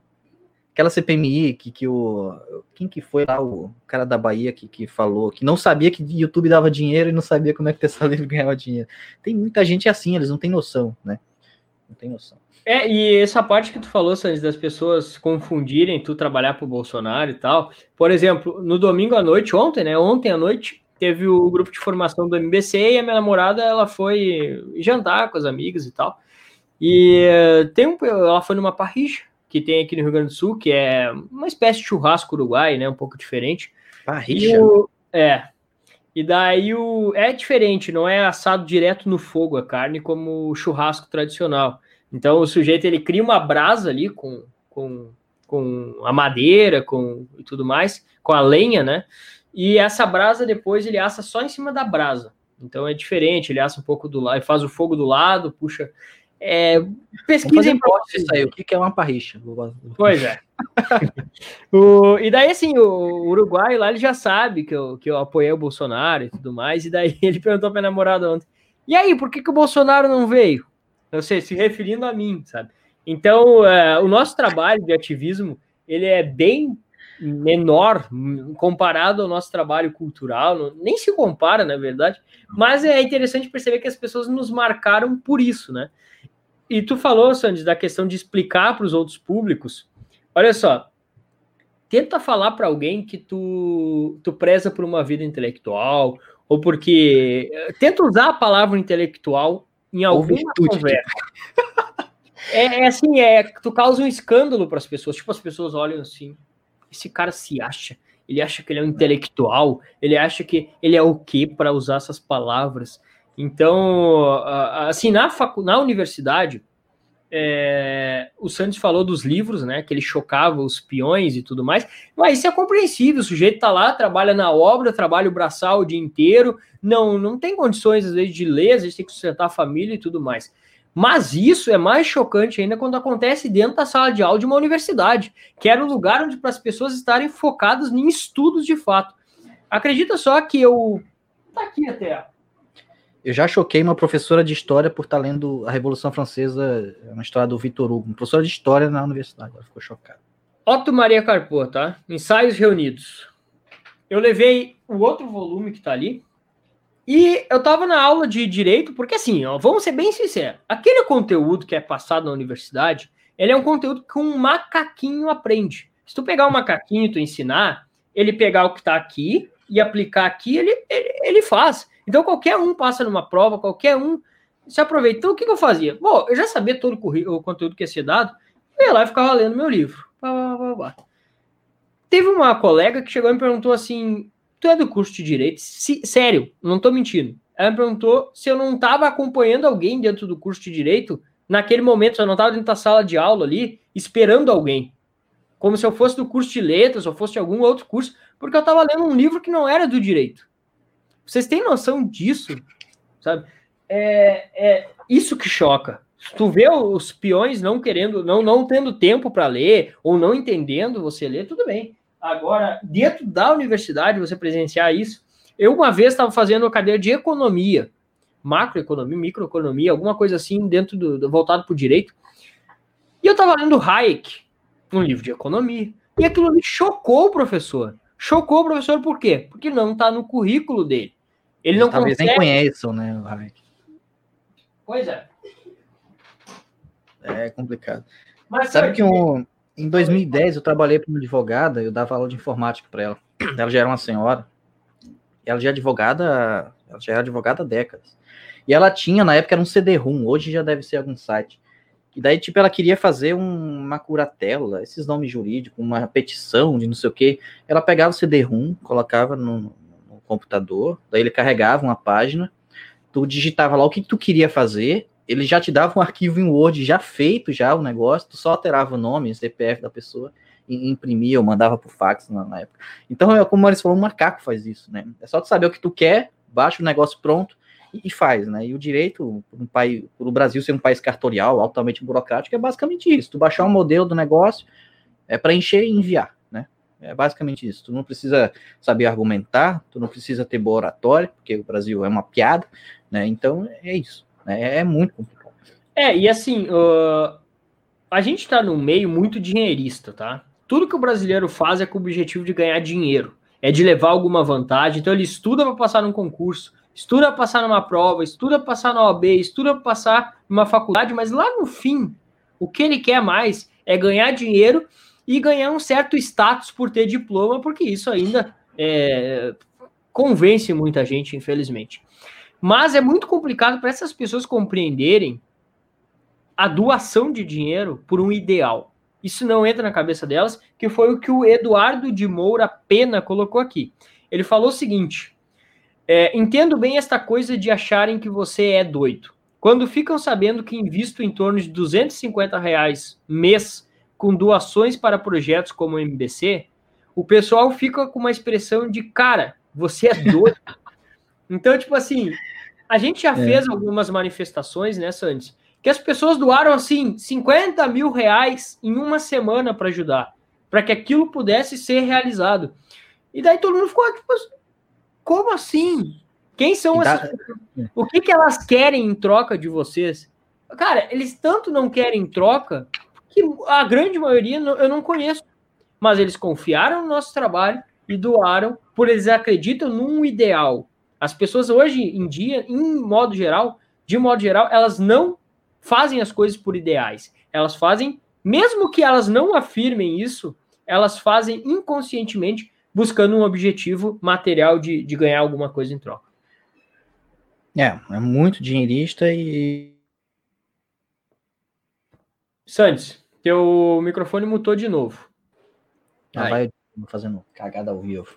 aquela CPMI que, que o quem que foi lá o cara da Bahia que, que falou que não sabia que YouTube dava dinheiro e não sabia como é que Tesla *laughs* Livre ganhava dinheiro. Tem muita gente assim, eles não têm noção, né? Não tem noção. É, e essa parte que tu falou, Sandy, das pessoas confundirem tu trabalhar pro Bolsonaro e tal. Por exemplo, no domingo à noite, ontem, né? Ontem à noite, teve o grupo de formação do MBC e a minha namorada, ela foi jantar com as amigas e tal. E tem um, ela foi numa parricha que tem aqui no Rio Grande do Sul, que é uma espécie de churrasco uruguai, né? Um pouco diferente. Parricha? O, é. E daí o, é diferente, não é assado direto no fogo a carne como o churrasco tradicional. Então o sujeito ele cria uma brasa ali com, com, com a madeira, com e tudo mais, com a lenha, né? E essa brasa depois ele assa só em cima da brasa. Então é diferente, ele assa um pouco do lado, faz o fogo do lado, puxa. É, pesquisa em isso aí, o que é uma parricha? Pois é. *laughs* o, e daí, assim, o Uruguai lá ele já sabe que eu, que eu apoiei o Bolsonaro e tudo mais, e daí *laughs* ele perguntou pra minha namorada ontem: e aí, por que, que o Bolsonaro não veio? Ou seja, se referindo a mim, sabe? Então, é, o nosso trabalho de ativismo, ele é bem menor comparado ao nosso trabalho cultural, nem se compara, na verdade, mas é interessante perceber que as pessoas nos marcaram por isso, né? E tu falou, Sandy, da questão de explicar para os outros públicos. Olha só, tenta falar para alguém que tu, tu preza por uma vida intelectual, ou porque. Tenta usar a palavra intelectual em alguma conversa. É, é, assim, é, tu causa um escândalo para as pessoas. Tipo, as pessoas olham assim, esse cara se acha, ele acha que ele é um intelectual, ele acha que ele é o quê para usar essas palavras. Então, assim, na, facu na universidade, é, o Santos falou dos livros, né? Que ele chocava os peões e tudo mais. Mas isso é compreensível. O sujeito tá lá, trabalha na obra, trabalha o braçal o dia inteiro, não, não tem condições, às vezes, de ler, às vezes tem que sustentar a família e tudo mais. Mas isso é mais chocante ainda quando acontece dentro da sala de aula de uma universidade, que era o lugar onde para as pessoas estarem focadas em estudos de fato. Acredita só que eu. Tá aqui até. Eu já choquei uma professora de história por estar lendo a Revolução Francesa, uma história do Vitor Hugo, uma professora de história na universidade, ela ficou chocada. Otto Maria Carpô, tá? Ensaios Reunidos. Eu levei o outro volume que tá ali, e eu tava na aula de direito, porque assim, ó, vamos ser bem sinceros, aquele conteúdo que é passado na universidade, ele é um conteúdo que um macaquinho aprende. Se tu pegar um macaquinho e tu ensinar, ele pegar o que tá aqui e aplicar aqui, ele, ele, ele faz. Então qualquer um passa numa prova, qualquer um se aproveita. Então o que, que eu fazia? Bom, eu já sabia todo o, o conteúdo que ia ser dado, eu ia lá e ficava lendo meu livro. Bah, bah, bah, Teve uma colega que chegou e me perguntou assim: Tu é do curso de direito? Se, sério, não tô mentindo. Ela me perguntou se eu não estava acompanhando alguém dentro do curso de direito naquele momento, se eu não estava dentro da sala de aula ali, esperando alguém. Como se eu fosse do curso de letras ou fosse de algum outro curso, porque eu estava lendo um livro que não era do direito. Vocês têm noção disso? Sabe? É, é isso que choca. Se tu vê os peões não querendo, não, não tendo tempo para ler, ou não entendendo você ler, tudo bem. Agora, dentro da universidade, você presenciar isso. Eu, uma vez, estava fazendo uma cadeira de economia, macroeconomia, microeconomia, alguma coisa assim, dentro do, do voltado para o direito. E eu estava lendo Hayek, um livro de economia. E aquilo me chocou o professor. Chocou o professor por quê? Porque não está no currículo dele. Ele não Talvez consegue... nem conheçam, né, o Hayek. Pois é. É complicado. Mas sabe que um, em 2010 eu trabalhei para uma advogada, eu dava aula de informática para ela. Ela já era uma senhora. ela já é advogada, ela já é advogada há décadas. E ela tinha, na época, era um CD-ROM, hoje já deve ser algum site. E daí, tipo, ela queria fazer um, uma curatela, esses nomes jurídicos, uma petição de não sei o quê. Ela pegava o CD-ROM, colocava no, no, computador, daí ele carregava uma página, tu digitava lá o que tu queria fazer, ele já te dava um arquivo em Word já feito, já o negócio, tu só alterava o nome, o CPF da pessoa, e imprimia ou mandava por fax na, na época. Então, é como eles falou, um macaco faz isso, né? É só tu saber o que tu quer, baixa o negócio pronto, e faz, né? E o direito, um país, o Brasil ser um país cartorial, altamente burocrático, é basicamente isso. Tu baixar um modelo do negócio, é preencher e enviar, né? É basicamente isso. Tu não precisa saber argumentar, tu não precisa ter boa oratória, porque o Brasil é uma piada, né? Então é isso. Né? É, é muito complicado. É, e assim, uh, a gente está num meio muito dinheirista, tá? Tudo que o brasileiro faz é com o objetivo de ganhar dinheiro, é de levar alguma vantagem. Então ele estuda para passar num concurso, estuda para passar numa prova, estuda para passar na OAB, estuda para passar numa faculdade, mas lá no fim, o que ele quer mais é ganhar dinheiro e ganhar um certo status por ter diploma, porque isso ainda é, convence muita gente, infelizmente. Mas é muito complicado para essas pessoas compreenderem a doação de dinheiro por um ideal. Isso não entra na cabeça delas, que foi o que o Eduardo de Moura Pena colocou aqui. Ele falou o seguinte: é, entendo bem esta coisa de acharem que você é doido. Quando ficam sabendo que invisto em torno de 250 reais mês com doações para projetos como o MBC, o pessoal fica com uma expressão de cara, você é doido. *laughs* então, tipo assim, a gente já é. fez algumas manifestações, né, Santos? Que as pessoas doaram assim 50 mil reais em uma semana para ajudar, para que aquilo pudesse ser realizado. E daí todo mundo ficou tipo, como assim? Quem são dá... essas pessoas? O que, que elas querem em troca de vocês? Cara, eles tanto não querem troca que a grande maioria eu não conheço. Mas eles confiaram no nosso trabalho e doaram, por eles acreditam num ideal. As pessoas hoje em dia, em modo geral, de modo geral, elas não fazem as coisas por ideais. Elas fazem, mesmo que elas não afirmem isso, elas fazem inconscientemente buscando um objetivo material de, de ganhar alguma coisa em troca. É, é muito dinheirista e. Santos, teu microfone mutou de novo. Ah, vai fazendo cagada ao vivo.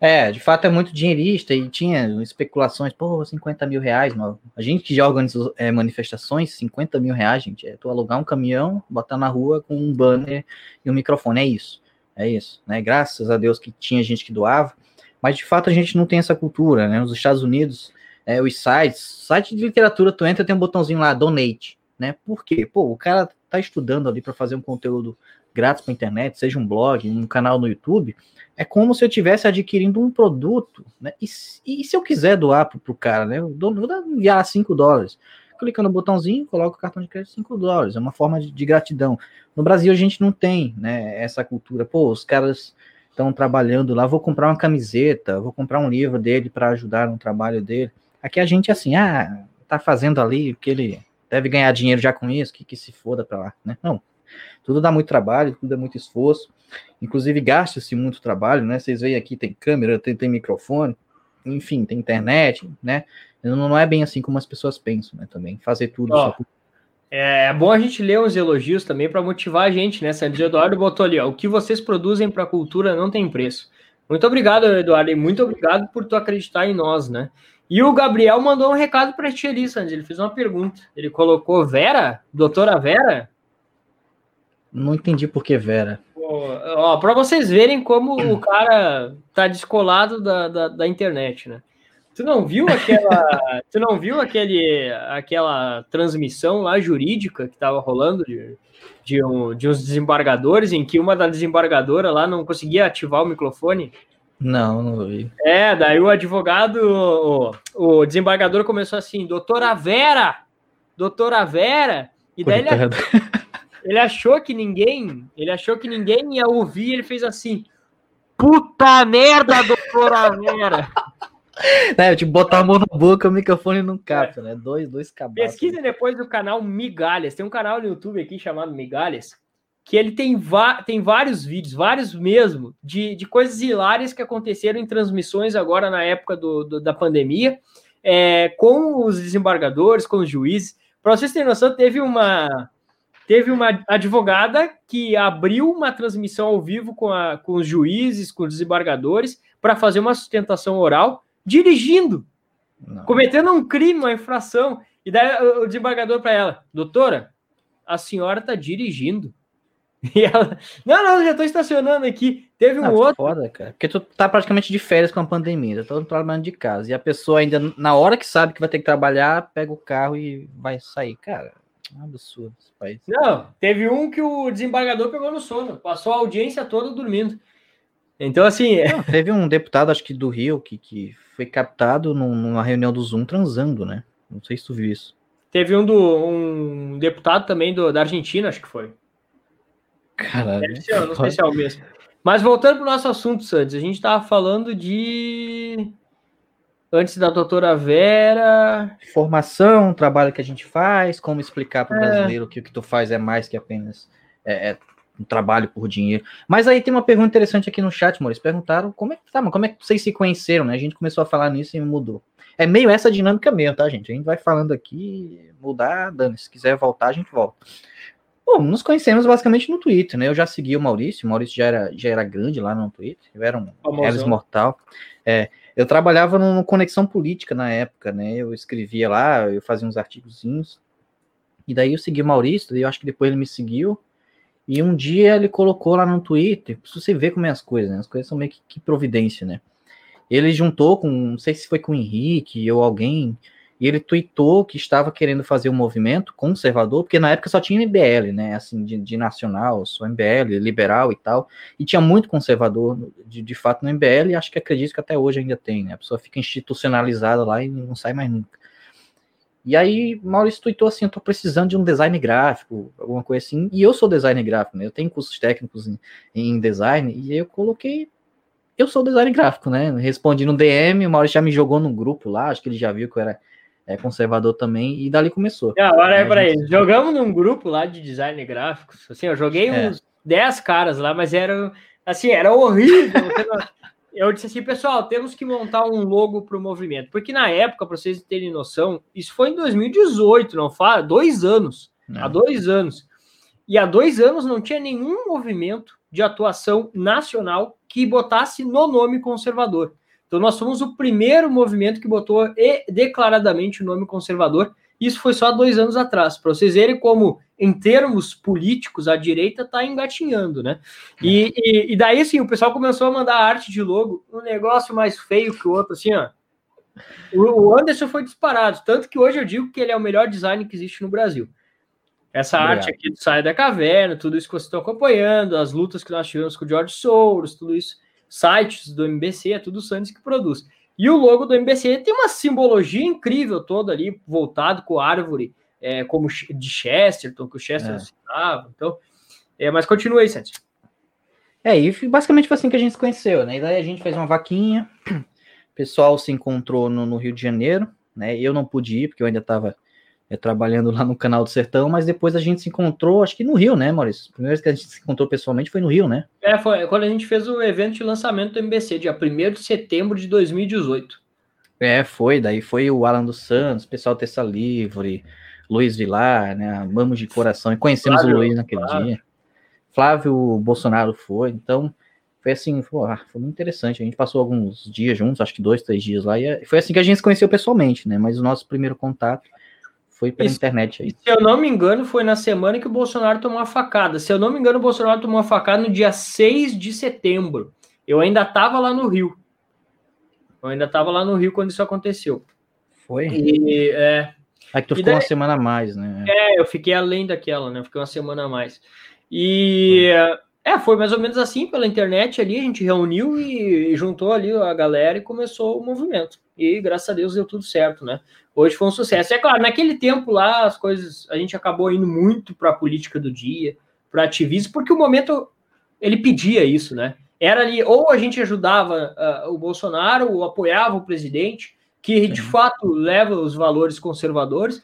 É, de fato é muito dinheirista e tinha especulações, pô, 50 mil reais, mano. A gente que já organizou é, manifestações, 50 mil reais, gente, é tu alugar um caminhão, botar na rua com um banner e um microfone, é isso. É isso, né? Graças a Deus que tinha gente que doava, mas de fato a gente não tem essa cultura, né? Nos Estados Unidos, é, os sites, site de literatura, tu entra tem um botãozinho lá, donate, né? Por quê? Pô, o cara tá estudando ali para fazer um conteúdo grátis para internet, seja um blog, um canal no YouTube, é como se eu estivesse adquirindo um produto, né? E, e, se eu quiser doar pro, pro cara, né? Eu dou, vou enviar 5 dólares clica no botãozinho, coloca o cartão de crédito 5 dólares. É uma forma de, de, gratidão. No Brasil a gente não tem né, essa cultura. Pô, os caras estão trabalhando lá, vou comprar uma camiseta, vou comprar um livro dele para ajudar no trabalho dele. Aqui a gente é assim, ah, tá fazendo ali que ele deve ganhar dinheiro já com isso, que, que se foda para lá, né? Não. Tudo dá muito trabalho, tudo é muito esforço. Inclusive gasta-se muito trabalho, né? Vocês veem aqui tem câmera, tem, tem microfone, enfim, tem internet, né? Não, é bem assim como as pessoas pensam, né? Também fazer tudo. Ó, só... É, é bom a gente ler uns elogios também para motivar a gente, né? Santos Eduardo botou ali, ó, o que vocês produzem para a cultura não tem preço. Muito obrigado, Eduardo, e muito obrigado por tu acreditar em nós, né? E o Gabriel mandou um recado para ti ali, Santos. Ele fez uma pergunta. Ele colocou Vera, doutora Vera? Não entendi por que Vera. Ó, para vocês verem como o cara tá descolado da, da, da internet, né? Tu não viu aquela, *laughs* tu não viu aquele, aquela transmissão lá jurídica que estava rolando de, de, um, de uns desembargadores em que uma da desembargadora lá não conseguia ativar o microfone? Não, não vi. É, daí o advogado, o, o desembargador começou assim, doutora Vera, doutora Vera, e daí ele, ele achou que ninguém, ele achou que ninguém ia ouvir, ele fez assim, puta merda, doutora Vera. *laughs* É, tipo, botar a mão na boca, o microfone não capta, né? Dois, dois cabeças. Pesquisem depois do canal Migalhas. Tem um canal no YouTube aqui chamado Migalhas, que ele tem, tem vários vídeos, vários mesmo, de, de coisas hilárias que aconteceram em transmissões agora na época do, do da pandemia, é, com os desembargadores, com os juízes. Para vocês terem noção, teve uma, teve uma advogada que abriu uma transmissão ao vivo com, a, com os juízes, com os desembargadores, para fazer uma sustentação oral, dirigindo, Não. cometendo um crime, uma infração. E daí o desembargador para ela, doutora, a senhora está dirigindo. *laughs* E ela, não, não, já estou estacionando aqui. Teve um ah, outro. Foda, cara. Porque tu tá praticamente de férias com a pandemia, tá todo trabalhando de casa. E a pessoa ainda, na hora que sabe que vai ter que trabalhar, pega o carro e vai sair. Cara, um absurdo esse país. Não, teve um que o desembargador pegou no sono, passou a audiência toda dormindo. Então, assim. É não, teve um deputado, acho que do Rio, que, que foi captado numa reunião do Zoom transando, né? Não sei se tu viu isso. Teve um, do, um deputado também do, da Argentina, acho que foi. Caralho. Ser, não sei se é o mesmo. Mas voltando para o nosso assunto, Santos, a gente estava falando de. Antes da doutora Vera. Formação, trabalho que a gente faz, como explicar para o é. brasileiro que o que tu faz é mais que apenas é, é um trabalho por dinheiro. Mas aí tem uma pergunta interessante aqui no chat, Maurício. Perguntaram como é que tá, como é que vocês se conheceram, né? A gente começou a falar nisso e mudou. É meio essa dinâmica mesmo, tá, gente? A gente vai falando aqui, mudar, dando. Se quiser voltar, a gente volta. Bom, nos conhecemos basicamente no Twitter, né? Eu já segui o Maurício, o Maurício já era, já era grande lá no Twitter, eu era um Eres Mortal. É, eu trabalhava no, Conexão Política na época, né? Eu escrevia lá, eu fazia uns artigozinhos. E daí eu segui o Maurício, e eu acho que depois ele me seguiu. E um dia ele colocou lá no Twitter, pra você ver como é as coisas, né? As coisas são meio que, que providência, né? Ele juntou com, não sei se foi com o Henrique ou alguém, e ele tweetou que estava querendo fazer um movimento conservador, porque na época só tinha MBL, né, assim, de, de nacional, só MBL, liberal e tal, e tinha muito conservador, de, de fato, no MBL, e acho que acredito que até hoje ainda tem, né, a pessoa fica institucionalizada lá e não sai mais nunca. E aí, Maurício tweetou assim, eu tô precisando de um design gráfico, alguma coisa assim, e eu sou design gráfico, né, eu tenho cursos técnicos em, em design, e eu coloquei eu sou design gráfico, né? Respondi no DM, o Maurício já me jogou no grupo lá, acho que ele já viu que eu era é, conservador também, e dali começou. Não, agora é para gente... Jogamos num grupo lá de design gráficos, assim, eu joguei é. uns 10 caras lá, mas era assim, era horrível. *laughs* eu disse assim, pessoal, temos que montar um logo para o movimento, porque na época, para vocês terem noção, isso foi em 2018, não fala, dois anos, há é. dois anos. E há dois anos não tinha nenhum movimento de atuação nacional que botasse no nome conservador. Então, nós fomos o primeiro movimento que botou declaradamente o nome conservador. Isso foi só dois anos atrás, para vocês verem como, em termos políticos, a direita está engatinhando, né? E, e, e, daí, assim, o pessoal começou a mandar arte de logo, um negócio mais feio que o outro, assim, ó. O Anderson foi disparado, tanto que hoje eu digo que ele é o melhor design que existe no Brasil. Essa Obrigado. arte aqui do Sai da Caverna, tudo isso que vocês estão acompanhando, as lutas que nós tivemos com o George Soros, tudo isso, sites do MBC, é tudo o Santos que produz. E o logo do MBC tem uma simbologia incrível toda ali, voltado com árvore, é, como de Chesterton, que o Chesterton é. citava. Então, é, mas continua aí, Santos. É, e basicamente foi assim que a gente se conheceu, né? E daí a gente fez uma vaquinha, o pessoal se encontrou no, no Rio de Janeiro, né? Eu não pude ir, porque eu ainda estava é, trabalhando lá no canal do Sertão, mas depois a gente se encontrou, acho que no Rio, né, Maurício? A primeira vez que a gente se encontrou pessoalmente foi no Rio, né? É, foi quando a gente fez o evento de lançamento do MBC, dia 1 de setembro de 2018. É, foi, daí foi o Alan dos Santos, pessoal Terça Livre, Luiz Vilar, né, amamos de coração, e conhecemos Flávio, o Luiz naquele Flávio. dia. Flávio Bolsonaro foi, então foi assim, foi, ah, foi muito interessante, a gente passou alguns dias juntos, acho que dois, três dias lá, e é, foi assim que a gente se conheceu pessoalmente, né, mas o nosso primeiro contato foi pela Isso, internet aí. Se eu não me engano, foi na semana que o Bolsonaro tomou uma facada. Se eu não me engano, o Bolsonaro tomou uma facada no dia 6 de setembro. Eu ainda estava lá no Rio. Eu ainda estava lá no Rio quando isso aconteceu. Foi? E, é, Aí que tu ficou daí, uma semana a mais, né? É, eu fiquei além daquela, né? Fiquei uma semana a mais. E é, foi mais ou menos assim pela internet ali, a gente reuniu e, juntou ali a galera e começou o movimento. E graças a Deus deu tudo certo, né? hoje foi um sucesso. É claro, naquele tempo lá, as coisas, a gente acabou indo muito para a política do dia, para ativismo, porque o momento ele pedia isso, né? Era ali, ou a gente ajudava uh, o Bolsonaro, ou apoiava o presidente, que de fato leva os valores conservadores,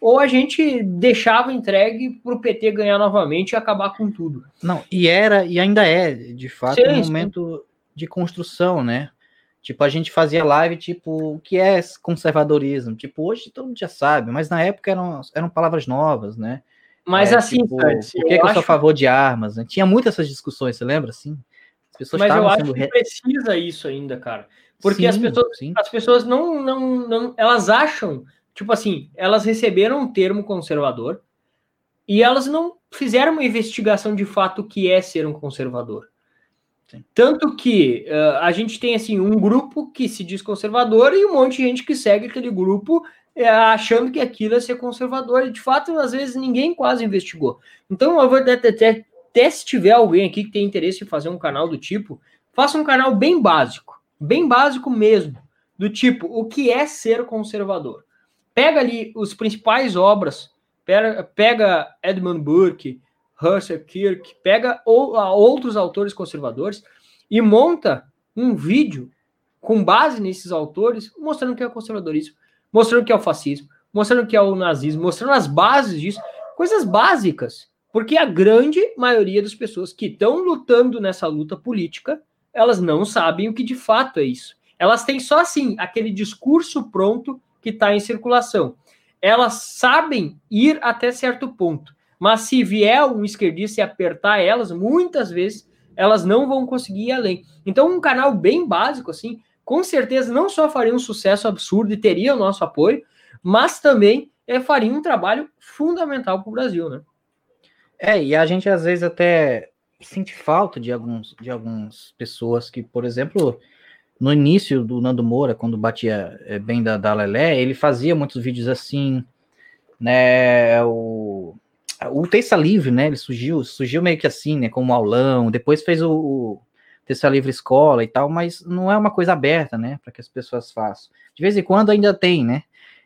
ou a gente deixava entregue para o PT ganhar novamente e acabar com tudo. Não, e era, e ainda é, de fato, sim, um momento de construção, né? Tipo, a gente fazia live, tipo, o que é conservadorismo? Tipo, hoje todo mundo já sabe, mas na época eram, eram palavras novas, né? Mas é, assim, tipo, Fred, por que, eu, que eu sou a favor de armas? Né? Tinha muitas essas discussões, você lembra, assim? As pessoas mas eu acho que re... precisa isso ainda, cara. Porque sim, as pessoas, sim. as pessoas não, não, não, elas acham, tipo assim, elas receberam um termo conservador e elas não fizeram uma investigação de fato o que é ser um conservador. Sim. Tanto que uh, a gente tem assim um grupo que se diz conservador e um monte de gente que segue aquele grupo uh, achando que aquilo é ser conservador. E de fato, às vezes, ninguém quase investigou. Então, eu vou até, até, até se tiver alguém aqui que tem interesse em fazer um canal do tipo, faça um canal bem básico, bem básico mesmo, do tipo, o que é ser conservador? Pega ali os principais obras, pega, Edmund Burke, Russell Kirk, pega ou, outros autores conservadores e monta um vídeo com base nesses autores, mostrando que é o conservadorismo, mostrando que é o fascismo, mostrando que é o nazismo, mostrando as bases disso, coisas básicas, porque a grande maioria das pessoas que estão lutando nessa luta política, elas não sabem o que de fato é isso. Elas têm só assim aquele discurso pronto que está em circulação. Elas sabem ir até certo ponto. Mas se vier um esquerdista e apertar elas, muitas vezes elas não vão conseguir ir além. Então, um canal bem básico, assim, com certeza não só faria um sucesso absurdo e teria o nosso apoio, mas também é, faria um trabalho fundamental para o Brasil, né? É, e a gente às vezes até sente falta de alguns de algumas pessoas que, por exemplo, no início do Nando Moura, quando batia é, bem da, da Lelé, ele fazia muitos vídeos assim, né? O o Terça Livre, né? Ele surgiu, surgiu meio que assim, né? Como aulão, depois fez o, o Terça Livre Escola e tal, mas não é uma coisa aberta, né? Para que as pessoas façam. De vez em quando ainda tem, né?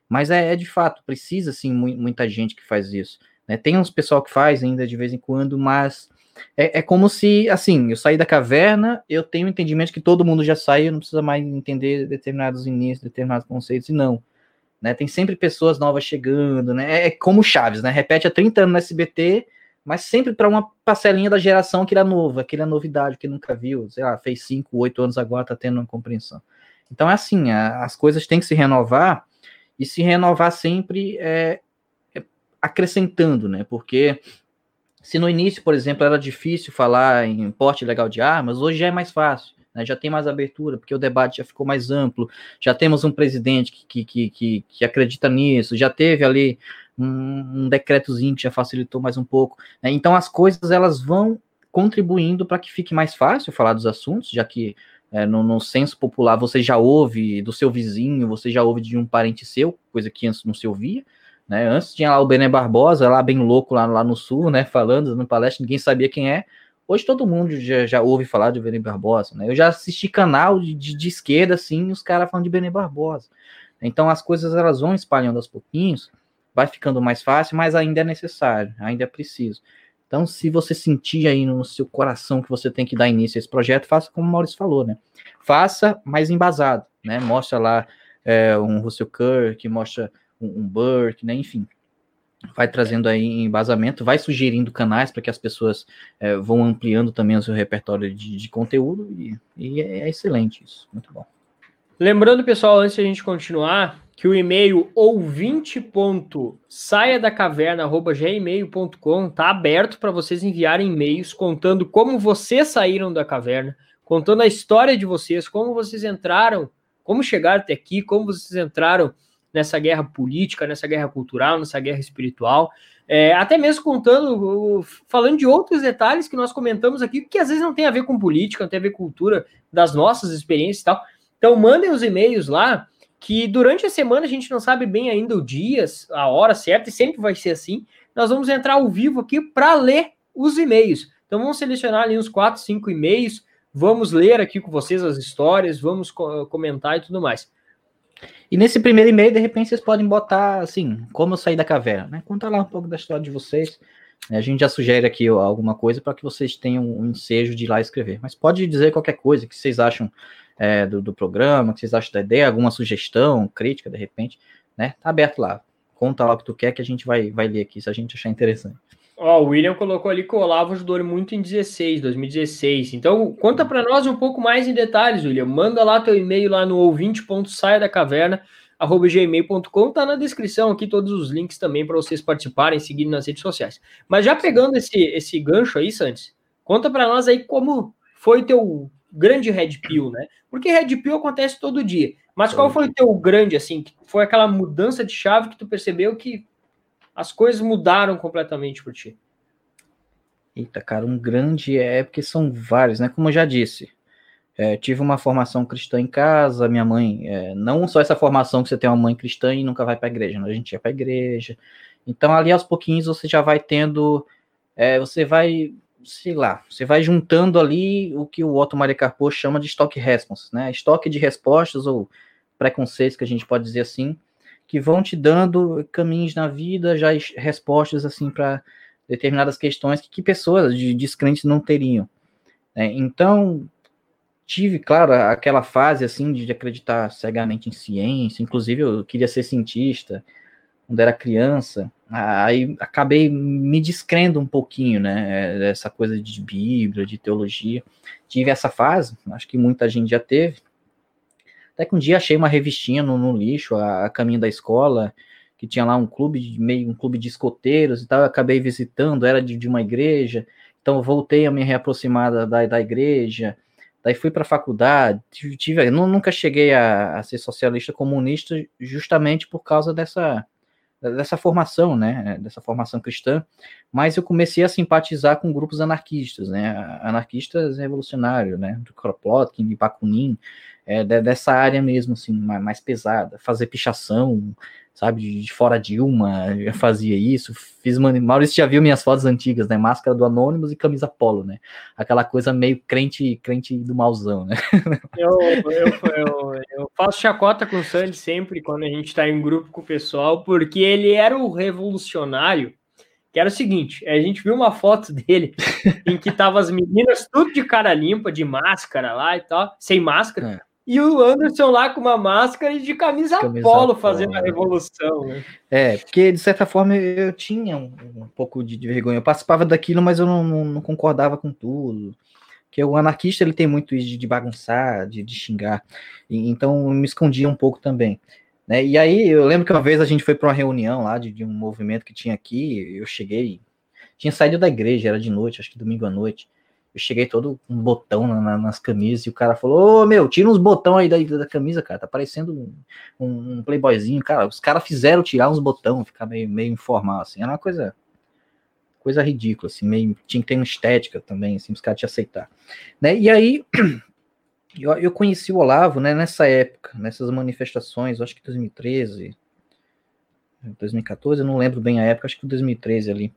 Mas é, é de fato, precisa, mu muita gente que faz isso. Né? Tem uns pessoal que faz ainda de vez em quando, mas é, é, como se, assim, eu saí da caverna, eu tenho o entendimento que todo mundo já saiu, não precisa mais entender determinados inícios, determinados conceitos, e não né? Tem sempre pessoas novas chegando, né? É como Chaves, né? Repete há 30 anos no SBT, mas sempre para uma parcelinha da geração que era nova, aquela novidade que nunca viu, sei lá, fez 5, 8 anos agora, tá tendo uma compreensão. Então é assim, a, as coisas têm que se renovar e se renovar sempre é, é acrescentando, né? Porque se no início, por exemplo, era difícil falar em porte legal de armas, hoje já é mais fácil né, já tem mais abertura, porque o debate já ficou mais amplo, já temos um presidente que, que, que, que acredita nisso, já teve ali um, um decretozinho que já facilitou mais um pouco. Né, então as coisas elas vão contribuindo para que fique mais fácil falar dos assuntos, já que é, no, no senso popular você já ouve do seu vizinho, você já ouve de um parente seu, coisa que antes não se ouvia. Né? Antes tinha lá o Bené Barbosa, lá bem louco, lá, lá no sul, né? Falando no palestra, ninguém sabia quem é. Hoje todo mundo já, já ouve falar de Benê Barbosa, né? Eu já assisti canal de, de, de esquerda, assim, os caras falando de Benê Barbosa. Então as coisas elas vão espalhando aos pouquinhos, vai ficando mais fácil, mas ainda é necessário, ainda é preciso. Então, se você sentir aí no seu coração que você tem que dar início a esse projeto, faça como o Maurício falou, né? Faça mais embasado, né? Mostra lá é, um Russell Kirk, mostra um, Burke, né? Enfim, vai trazendo aí embasamento, vai sugerindo canais para que as pessoas é, vão ampliando também o seu repertório de, de conteúdo e, e, é excelente isso, muito bom. Lembrando, pessoal, antes de a gente continuar, que o e-mail ouvinte.saiadacaverna.gmail.com está aberto para vocês enviarem e-mails contando como vocês saíram da caverna, contando a história de vocês, como vocês entraram, como chegaram até aqui, como vocês entraram nessa guerra política, nessa guerra cultural, nessa guerra espiritual, é, até mesmo contando, falando de outros detalhes que nós comentamos aqui, que às vezes não tem a ver com política, não tem a ver com cultura, das nossas experiências e tal. Então, mandem os e-mails lá, que durante a semana a gente não sabe bem ainda o dia, a hora certa, e sempre vai ser assim. Nós vamos entrar ao vivo aqui para ler os e-mails. Então, vamos selecionar ali uns 4, 5 e-mails, vamos ler aqui com vocês as histórias, vamos comentar e tudo mais. E nesse primeiro e-mail, de repente, vocês podem botar assim, como eu saí da caverna, né? Conta lá um pouco da história de vocês. A gente já sugere aqui alguma coisa para que vocês tenham um ensejo de ir lá escrever. Mas pode dizer qualquer coisa que vocês acham é, do, do, programa, que vocês acham da ideia, alguma sugestão, crítica, de repente, né? Tá aberto lá. conta lá o que tu quer que a gente vai, vai ler aqui, se a gente achar interessante. Ó, o William colocou ali que o Olavo ajudou ele muito em 16, 2016. Então, conta para nós um pouco mais em detalhes, William. Manda lá teu e-mail lá no ouvinte.saia da caverna gmail.com, tá na descrição aqui todos os links também para vocês participarem, seguindo nas redes sociais. Mas já pegando esse, esse gancho aí, Santos, conta para nós aí como foi teu grande Red Pill, né? Porque Red Pill acontece todo dia. Mas qual foi o teu grande, assim, que foi aquela mudança de chave que tu percebeu que as coisas mudaram completamente por ti? Eita, cara, um grande é porque são vários, né? Como eu já disse, é, tive uma formação cristã em casa, minha mãe, é, não só essa formação que você tem uma mãe cristã e nunca vai para a igreja, né? a gente ia para a igreja. Então, ali aos pouquinhos você já vai tendo, é, você vai, sei lá, você vai juntando ali o que o Otto Maria Carpo chama de estoque response, né? Estoque de respostas ou preconceitos, que a gente pode dizer assim, que vão te dando caminhos na vida, já respostas assim para determinadas questões que, que pessoas de descrentes não teriam. Né? Então, tive, claro, aquela fase assim de acreditar cegamente em ciência, inclusive eu queria ser cientista quando era criança, aí acabei me descrendo um pouquinho, né, dessa coisa de Bíblia, de teologia. Tive essa fase, acho que muita gente já teve, até que um dia achei uma revistinha no, no lixo, a, a, caminho da escola, que tinha lá um clube, meio um clube de escoteiros e tal. Acabei visitando, era de, de uma igreja, então voltei a me reaproximar da, da igreja. Daí fui para a faculdade, tive, tive, nunca cheguei a, a ser socialista comunista justamente por causa dessa, dessa formação, né, dessa formação cristã, mas eu comecei a simpatizar com grupos anarquistas, né, anarquistas revolucionários, né, do Kropotkin, Bakunin, é, dessa área mesmo, assim, mais pesada, fazer pichação, sabe, de fora Dilma, eu fazia isso, fiz, Maurício já viu minhas fotos antigas, né, máscara do Anônimos e camisa polo, né, aquela coisa meio crente, crente do mauzão, né. Eu, eu, eu, eu faço chacota com o Sandy sempre quando a gente está em grupo com o pessoal, porque ele era o revolucionário, que era o seguinte, a gente viu uma foto *laughs* dele em que tava as meninas tudo de cara limpa, de máscara lá e tal, sem máscara, é e o Anderson lá com uma máscara e de camisa, camisa polo fazendo a revolução. Né? É, porque de certa forma eu tinha um, um pouco de, vergonha. Eu participava daquilo, mas eu não, não, concordava com tudo. Porque o anarquista ele tem muito isso de, bagunçar, de, de xingar. E, então eu me escondia um pouco também. Né? E aí eu lembro que uma vez a gente foi para uma reunião lá de, de um movimento que tinha aqui. Eu cheguei, tinha saído da igreja, era de noite, acho que domingo à noite. Eu cheguei todo um botão na, na, nas camisas e o cara falou: Ô meu, tira uns botão aí da, da camisa, cara. Tá parecendo um, um, um playboyzinho. Cara, os caras fizeram tirar uns botão, ficar meio, meio informal, assim. Era uma coisa coisa ridícula, assim, meio, tinha que ter uma estética também, assim, os caras te aceitar. Né? E aí, *clears throat* eu, eu conheci o Olavo, né, nessa época, nessas manifestações, acho que 2013, 2014, eu não lembro bem a época, acho que 2013 ali.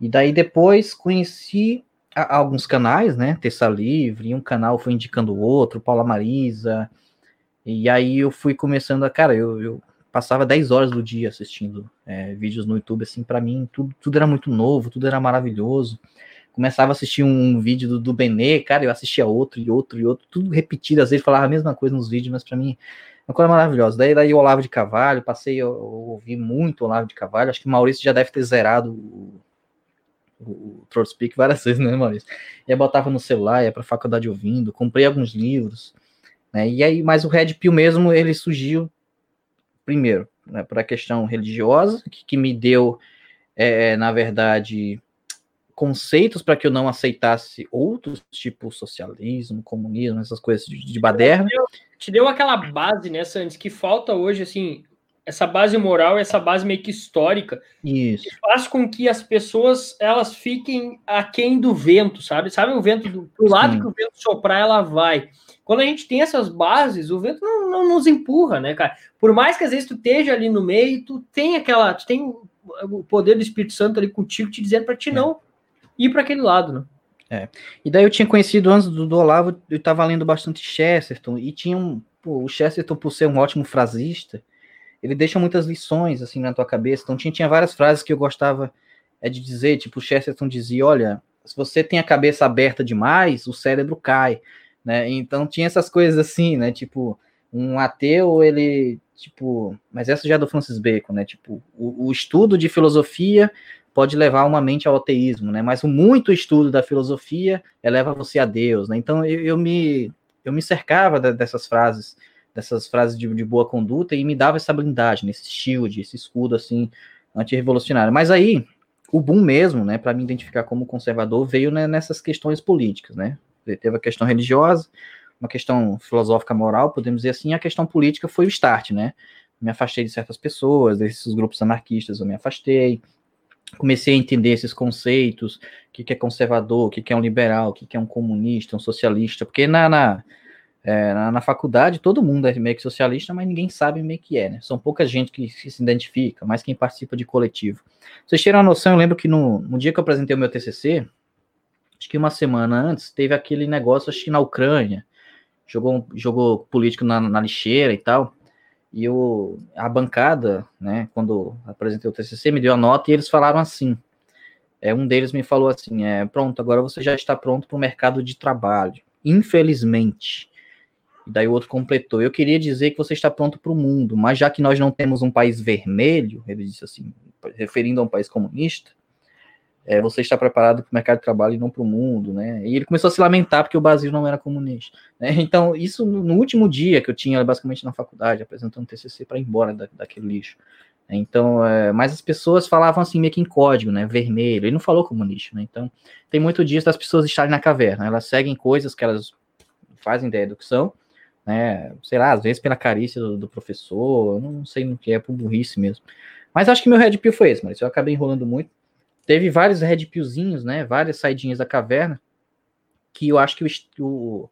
E daí depois conheci alguns canais, né? Terça Livre, um canal foi indicando o outro, Paula Marisa. E aí eu fui começando a, cara, eu, eu passava 10 horas do dia assistindo é, vídeos no YouTube, assim, para mim tudo, tudo era muito novo, tudo era maravilhoso. Começava a assistir um vídeo do, do Benê, cara, eu assistia outro e outro e outro, tudo repetido, às vezes falava a mesma coisa nos vídeos, mas para mim uma coisa maravilhosa. Daí, daí o Olavo de Cavalho, passei, eu, eu ouvi muito o Olavo de Cavalho, acho que o Maurício já deve ter zerado o o Throat Speak várias *laughs* vezes, né, Maurício? E aí botava no celular, ia pra faculdade ouvindo, comprei alguns livros, né? E aí, mas o Red Pill mesmo, ele surgiu primeiro, né, por a questão religiosa, que, que me deu, é, na verdade, conceitos para que eu não aceitasse outros, tipo socialismo, comunismo, essas coisas de, de baderna. Te deu, te deu aquela base, né, Santos, que falta hoje, assim, essa base moral, essa base meio que histórica, Isso. que faz com que as pessoas elas fiquem aquém do vento, sabe? Sabe o vento do lado Sim. que o vento soprar, ela vai. Quando a gente tem essas bases, o vento não, não, nos empurra, né, cara? Por mais que às vezes tu esteja ali no meio, tu tem aquela, tu tem o poder do Espírito Santo ali contigo te dizendo para ti é. não ir para aquele lado, né? É. E daí eu tinha conhecido antes do, do Olavo, eu estava lendo bastante Chesterton e tinha um, pô, o Chesterton por ser um ótimo frasista, ele deixa muitas lições assim na tua cabeça. Então tinha, tinha várias frases que eu gostava é, de dizer, tipo, o Chesterton dizia, olha, se você tem a cabeça aberta demais, o cérebro cai, né? Então tinha essas coisas assim, né? Tipo, um ateu, ele tipo, mas essa já é do Francis Bacon, né? Tipo, o, o estudo de filosofia pode levar uma mente ao ateísmo, né? Mas o muito estudo da filosofia eleva você a Deus, né? Então eu, eu me eu me cercava dessas frases, dessas frases de, de, boa conduta e me dava essa blindagem, esse shield, esse escudo assim antirrevolucionário. Mas aí o boom mesmo, né, para me identificar como conservador, veio né, nessas questões políticas, né? Teve a questão religiosa, uma questão filosófica moral, podemos dizer assim, a questão política foi o start, né? Me afastei de certas pessoas, desses grupos anarquistas eu me afastei, comecei a entender esses conceitos, o que, que é conservador, o que, que é um liberal, o que, que é um comunista, um socialista, porque na, na, é, na, na, faculdade todo mundo é meio que socialista, mas ninguém sabe meio que é, né? São pouca gente que, se identifica, mais quem participa de coletivo. Vocês tiram uma noção, eu lembro que no, no dia que eu apresentei o meu TCC, acho que uma semana antes, teve aquele negócio, acho que na Ucrânia, jogou, jogou político na, na lixeira e tal, e o, a bancada, né, quando apresentei o TCC, me deu a nota e eles falaram assim, é, um deles me falou assim, é, pronto, agora você já está pronto para o mercado de trabalho, infelizmente. Daí o outro completou, eu queria dizer que você está pronto para o mundo, mas já que nós não temos um país vermelho, ele disse assim, referindo a um país comunista, é, você está preparado para o mercado de trabalho e não para o mundo, né? E ele começou a se lamentar porque o Brasil não era comunista. Né? *laughs* Então, isso no, último dia que eu tinha, basicamente na faculdade, apresentando TCC para ir embora da, daquele lixo. Então, é, mas as pessoas falavam assim meio que em código, né? Vermelho. Ele não falou comunista, né? Então, tem muito disso das pessoas estarem na caverna. Elas seguem coisas que elas fazem são, né? Sei lá, às vezes pela carícia do, do professor, não sei no que é, por burrice mesmo. Mas acho que meu red pill foi esse, mas eu acabei enrolando muito teve vários red pillzinhos, né? Várias saidinhas da caverna, que eu acho que o,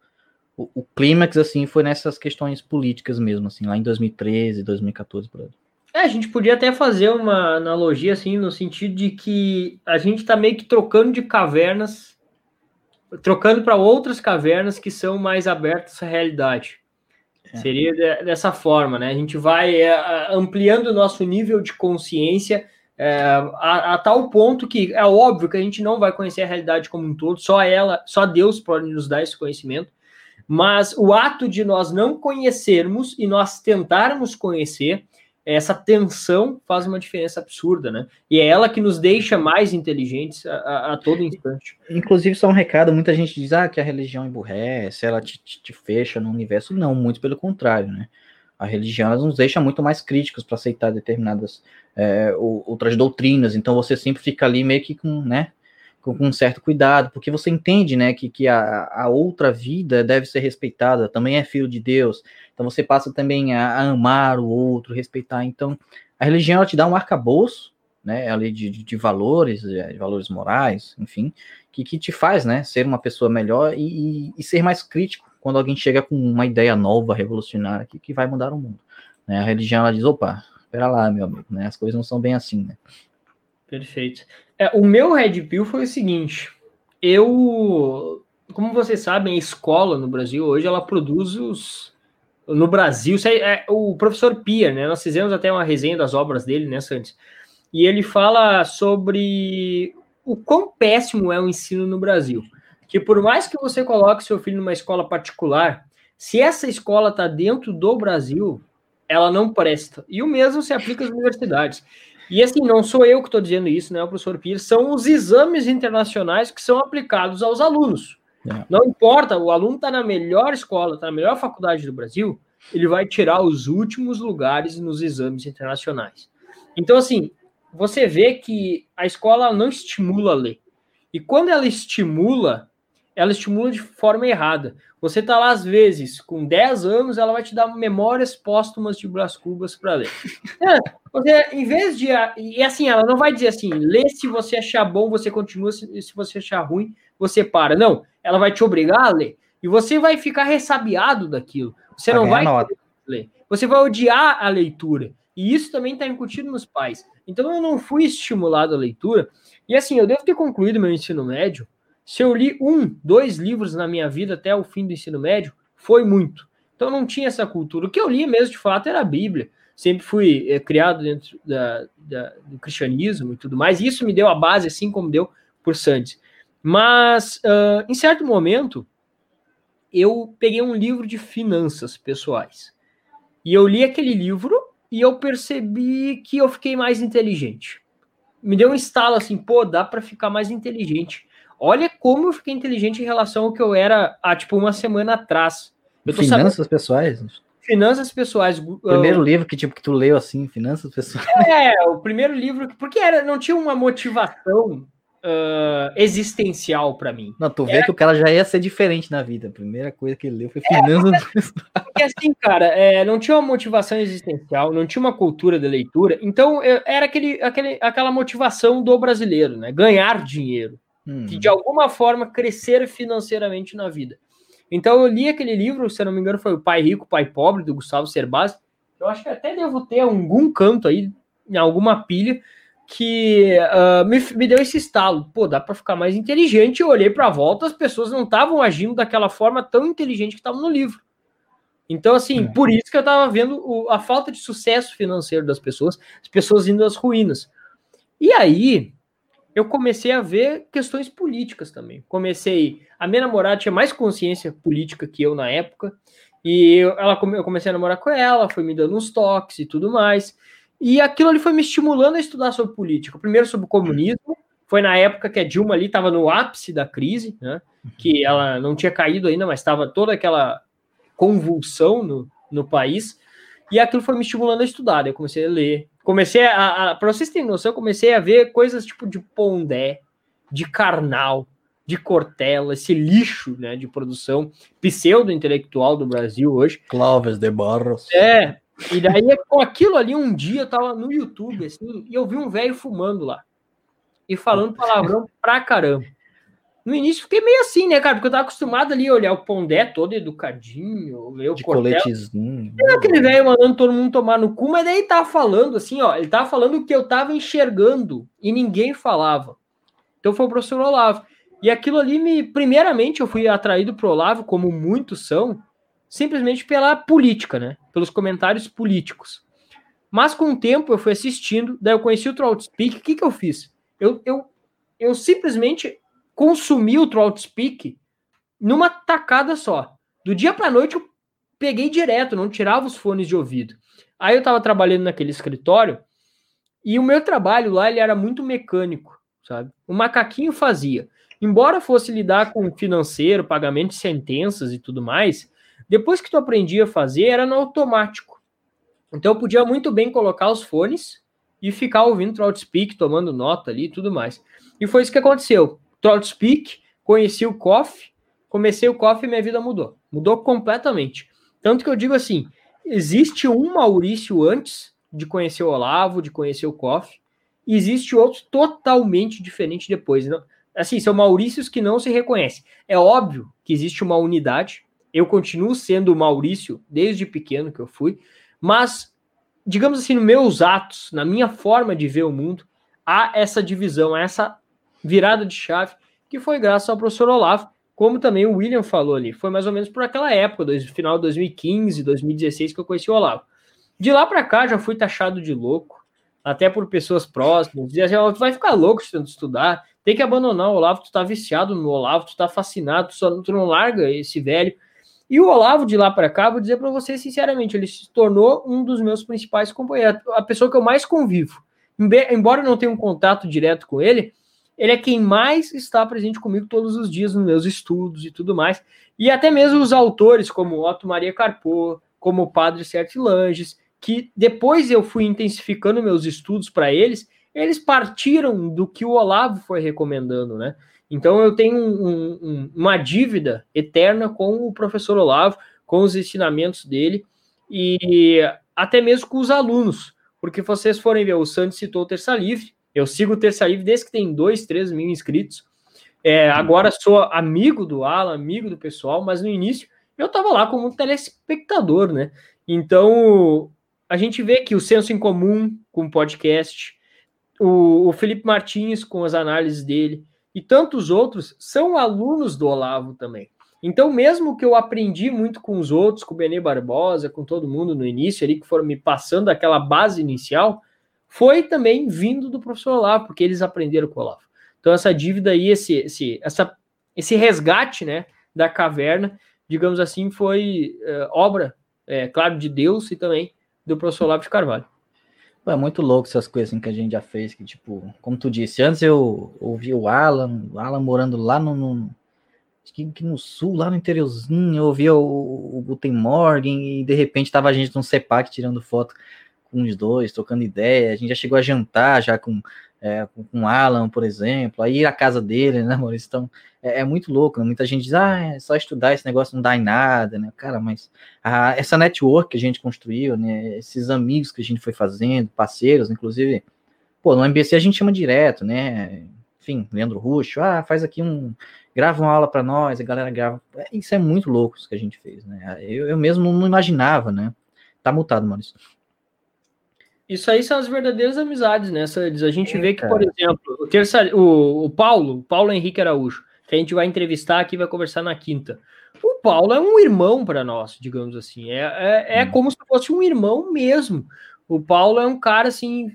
o, o clímax, assim, foi nessas questões políticas mesmo, assim, lá em 2013, 2014, por aí. É, a gente podia até fazer uma analogia, assim, no sentido de que a gente tá meio que trocando de cavernas, trocando para outras cavernas que são mais abertas à realidade. É. Seria dessa forma, né? A gente vai é, ampliando o nosso nível de consciência é, a, a, tal ponto que é óbvio que a gente não vai conhecer a realidade como um todo, só ela, só Deus pode nos dar esse conhecimento, mas o ato de nós não conhecermos e nós tentarmos conhecer, essa tensão faz uma diferença absurda, né? E é ela que nos deixa mais inteligentes a, a, a todo instante. Inclusive, só um recado: muita gente diz ah, que a religião emburrece, ela te, te, te fecha no universo. Não, muito pelo contrário, né? A religião nos deixa muito mais críticos para aceitar determinadas é, outras doutrinas. Então você sempre fica ali meio que com, né, com, um certo cuidado, porque você entende, né, que, que a, a outra vida deve ser respeitada. Também é filho de Deus. Então você passa também a, amar o outro, respeitar. Então a religião ela te dá um arcabouço, né, ali de, de, de valores, é, de valores morais, enfim, que, que te faz, né, ser uma pessoa melhor e, e, e ser mais crítico quando alguém chega com uma ideia nova, revolucionária, que, que vai mudar o mundo. Né? A religião, ela diz, opa, espera lá, meu amigo, né? As coisas não são bem assim, né? Perfeito. É, o meu Red Pill foi o seguinte, eu, como vocês sabem, a escola no Brasil hoje, ela produz os... No Brasil, é, o professor Pia, né? Nós fizemos até uma resenha das obras dele, né, Santos? E ele fala sobre o quão péssimo é o ensino no Brasil que por mais que você coloque seu filho numa escola particular, se essa escola está dentro do Brasil, ela não presta. E o mesmo se aplica às universidades. E assim, não sou eu que estou dizendo isso, né? O professor Pires, são os exames internacionais que são aplicados aos alunos. É. Não importa, o aluno está na melhor escola, está na melhor faculdade do Brasil, ele vai tirar os últimos lugares nos exames internacionais. Então, assim, você vê que a escola não estimula a ler. E quando ela estimula, ela estimula de forma errada. Você tá lá, às vezes, com 10 anos, ela vai te dar memórias póstumas de Brás Cubas para ler. *laughs* É, você, em vez de. E assim, ela não vai dizer assim, lê se você achar bom, você continua, se, se você achar ruim, você para. Não, ela vai te obrigar a ler. E você vai ficar ressabiado daquilo. Você não vai ler. Você vai odiar a leitura. E isso também está incutido nos pais. Então eu não fui estimulado a leitura. E assim, eu devo ter concluído meu ensino médio se eu li um, dois livros na minha vida até o fim do ensino médio, foi muito. Então não tinha essa cultura. O que eu li mesmo de fato era a Bíblia. Sempre fui é, criado dentro da, da, do cristianismo e tudo mais. E isso me deu a base, assim como deu por Santos. Mas, uh, em certo momento, eu peguei um livro de finanças pessoais. E eu li aquele livro e eu percebi que eu fiquei mais inteligente. Me deu um estalo assim, pô, dá para ficar mais inteligente. Olha como eu fiquei inteligente em relação ao que eu era há tipo uma semana atrás. Eu Finanças sabendo... pessoais? Finanças pessoais. Primeiro livro que tipo que tu leu assim, Finanças pessoais. É, o primeiro livro porque era não tinha uma motivação uh, existencial para mim. Não, tu vê Era... que o cara já ia ser diferente na vida. A primeira coisa que ele leu foi finanças. É, porque assim, cara, é, não tinha uma motivação existencial, não tinha uma cultura de leitura. Então, eu, era aquele, aquele, aquela motivação do brasileiro, né? Ganhar dinheiro. Hum. De, de alguma forma crescer financeiramente na vida. Então eu li aquele livro, se não me engano, foi o Pai Rico, Pai Pobre, do Gustavo Cerbasi. Eu acho que até devo ter algum canto aí, em alguma pilha, que uh, me, me, deu esse estalo. Pô, dá para ficar mais inteligente. Eu olhei para a volta, as pessoas não estavam agindo daquela forma tão inteligente que estavam no livro. Então, assim, é. por isso que eu estava vendo o, a falta de sucesso financeiro das pessoas, as pessoas indo às ruínas. E aí, eu comecei a ver questões políticas também. Comecei. A minha namorada tinha mais consciência política que eu na época. E eu, ela, eu comecei a namorar com ela, foi me dando uns toques e tudo mais. E aquilo ali foi me estimulando a estudar sobre política. Primeiro sobre o comunismo, foi na época que a Dilma ali estava no ápice da crise, né? Que ela não tinha caído ainda, mas estava toda aquela convulsão no, no país. E aquilo foi me estimulando a estudar. eu comecei a ler. Comecei a. a para vocês terem noção, eu comecei a ver coisas tipo de Pondé, de Karnal, de Cortella, esse lixo né, de produção pseudo-intelectual do Brasil hoje. Clóvis de Barros. É, e daí, com aquilo ali, um dia eu tava no YouTube, assim, e eu vi um velho fumando lá. E falando palavrão pra caramba. No início fiquei meio assim, né, cara? Porque eu tava acostumado ali a olhar o Pondé todo educadinho, ver o De coletezinho. E aquele velho mandando todo mundo tomar no cu, mas daí tava falando assim, ó. Ele tava falando o que eu tava enxergando e ninguém falava. Então foi o professor Olavo. E aquilo ali me. Primeiramente, eu fui atraído pro Olavo, como muitos são, simplesmente pela política, né? Pelos comentários políticos. Mas com o tempo eu fui assistindo, daí eu conheci o Trout-Speak, o que, que eu fiz? Eu, eu, eu simplesmente consumi o Trout-Speak numa tacada só. Do dia para noite eu peguei direto, não tirava os fones de ouvido. Aí eu estava trabalhando naquele escritório e o meu trabalho lá ele era muito mecânico, sabe? O macaquinho fazia. Embora fosse lidar com financeiro, pagamento de sentenças e tudo mais, depois que tu aprendia a fazer, era no automático. Então eu podia muito bem colocar os fones e ficar ouvindo Troutspeak, tomando nota ali e tudo mais. E foi isso que aconteceu. Troutspeak, conheci o Coffee, comecei o Coffee e minha vida mudou. Mudou completamente. Tanto que eu digo assim, existe um Maurício antes de conhecer o Olavo, de conhecer o Coffee, e existe outro totalmente diferente depois. Não? Assim, são Maurícios que não se reconhecem. É óbvio que existe uma unidade, eu continuo sendo o Maurício desde pequeno que eu fui, mas, digamos assim, nos meus atos, na minha forma de ver o mundo, há essa divisão, essa virada de chave, que foi graças ao professor Olavo, como também o William falou ali. Foi mais ou menos por aquela época, dois, final de 2015, 2016, que eu conheci o Olavo. De lá para cá, já fui taxado de louco, até por pessoas próximas. Diziam assim, tu vai ficar louco de tanto estudar, tem que abandonar o Olavo, tu tá viciado no Olavo, tu tá fascinado, tu, só, tu não larga esse velho. E o Olavo, de lá para cá, vou dizer para você sinceramente, ele se tornou um dos meus principais companheiros, a pessoa que eu mais convivo. Embora eu não tenha um contato direto com ele, ele é quem mais está presente comigo todos os dias nos meus estudos e tudo mais. E até mesmo os autores, como Otto Maria Carpo, como o Padre Sérgio Langes, que depois eu fui intensificando meus estudos para eles, eles partiram do que o Olavo foi recomendando, né? Então eu tenho um, um, uma dívida eterna com o professor Olavo, com os ensinamentos dele e até mesmo com os alunos, porque vocês forem ver, o Santos citou o Terça Livre, eu sigo o Terça Livre desde que tem dois, três mil inscritos. É, agora sou amigo do Alan, amigo do pessoal, mas no início eu estava lá como um telespectador, né? Então a gente vê que o senso em comum com o podcast, o, o Felipe Martins com as análises dele, e tantos outros são alunos do Olavo também. Então, mesmo que eu aprendi muito com os outros, com o Benê Barbosa, com todo mundo no início ali, que foram me passando aquela base inicial, foi também vindo do professor Olavo, porque eles aprenderam com o Olavo. Então, essa dívida aí, esse, esse, essa, esse resgate né, da caverna, digamos assim, foi uh, obra é, claro, de Deus e também do professor Olavo de Carvalho. É muito louco essas coisas assim, que a gente já fez, que tipo, como tu disse, antes eu ouvi o Alan, o Alan morando lá no, no que, no sul, lá no interiorzinho, eu ouvia o, o Guten Morgen e de repente tava a gente num CEPAC tirando foto com os dois, trocando ideia, a gente já chegou a jantar já com é, com, Alan, por exemplo, aí à casa dele, né, Maurício? Então, é, é, muito louco, né? muita gente diz, ah, é só estudar, esse negócio não dá em nada, né, cara, mas a, essa network que a gente construiu, né, esses amigos que a gente foi fazendo, parceiros, inclusive, pô, no MBC a gente chama direto, né, enfim, Leandro Ruxo, ah, faz aqui um, grava uma aula para nós, a galera grava, é, isso é muito louco isso que a gente fez, né, eu, eu mesmo não imaginava, né, tá mutado, Maurício. Isso aí são as verdadeiras amizades, né? A gente é, vê que, por exemplo, o, terça, o, o Paulo, Paulo Henrique Araújo, que a gente vai entrevistar aqui, vai conversar na quinta. O Paulo é um irmão para nós, digamos assim. É, é, é hum. como se fosse um irmão mesmo. O Paulo é um cara, assim,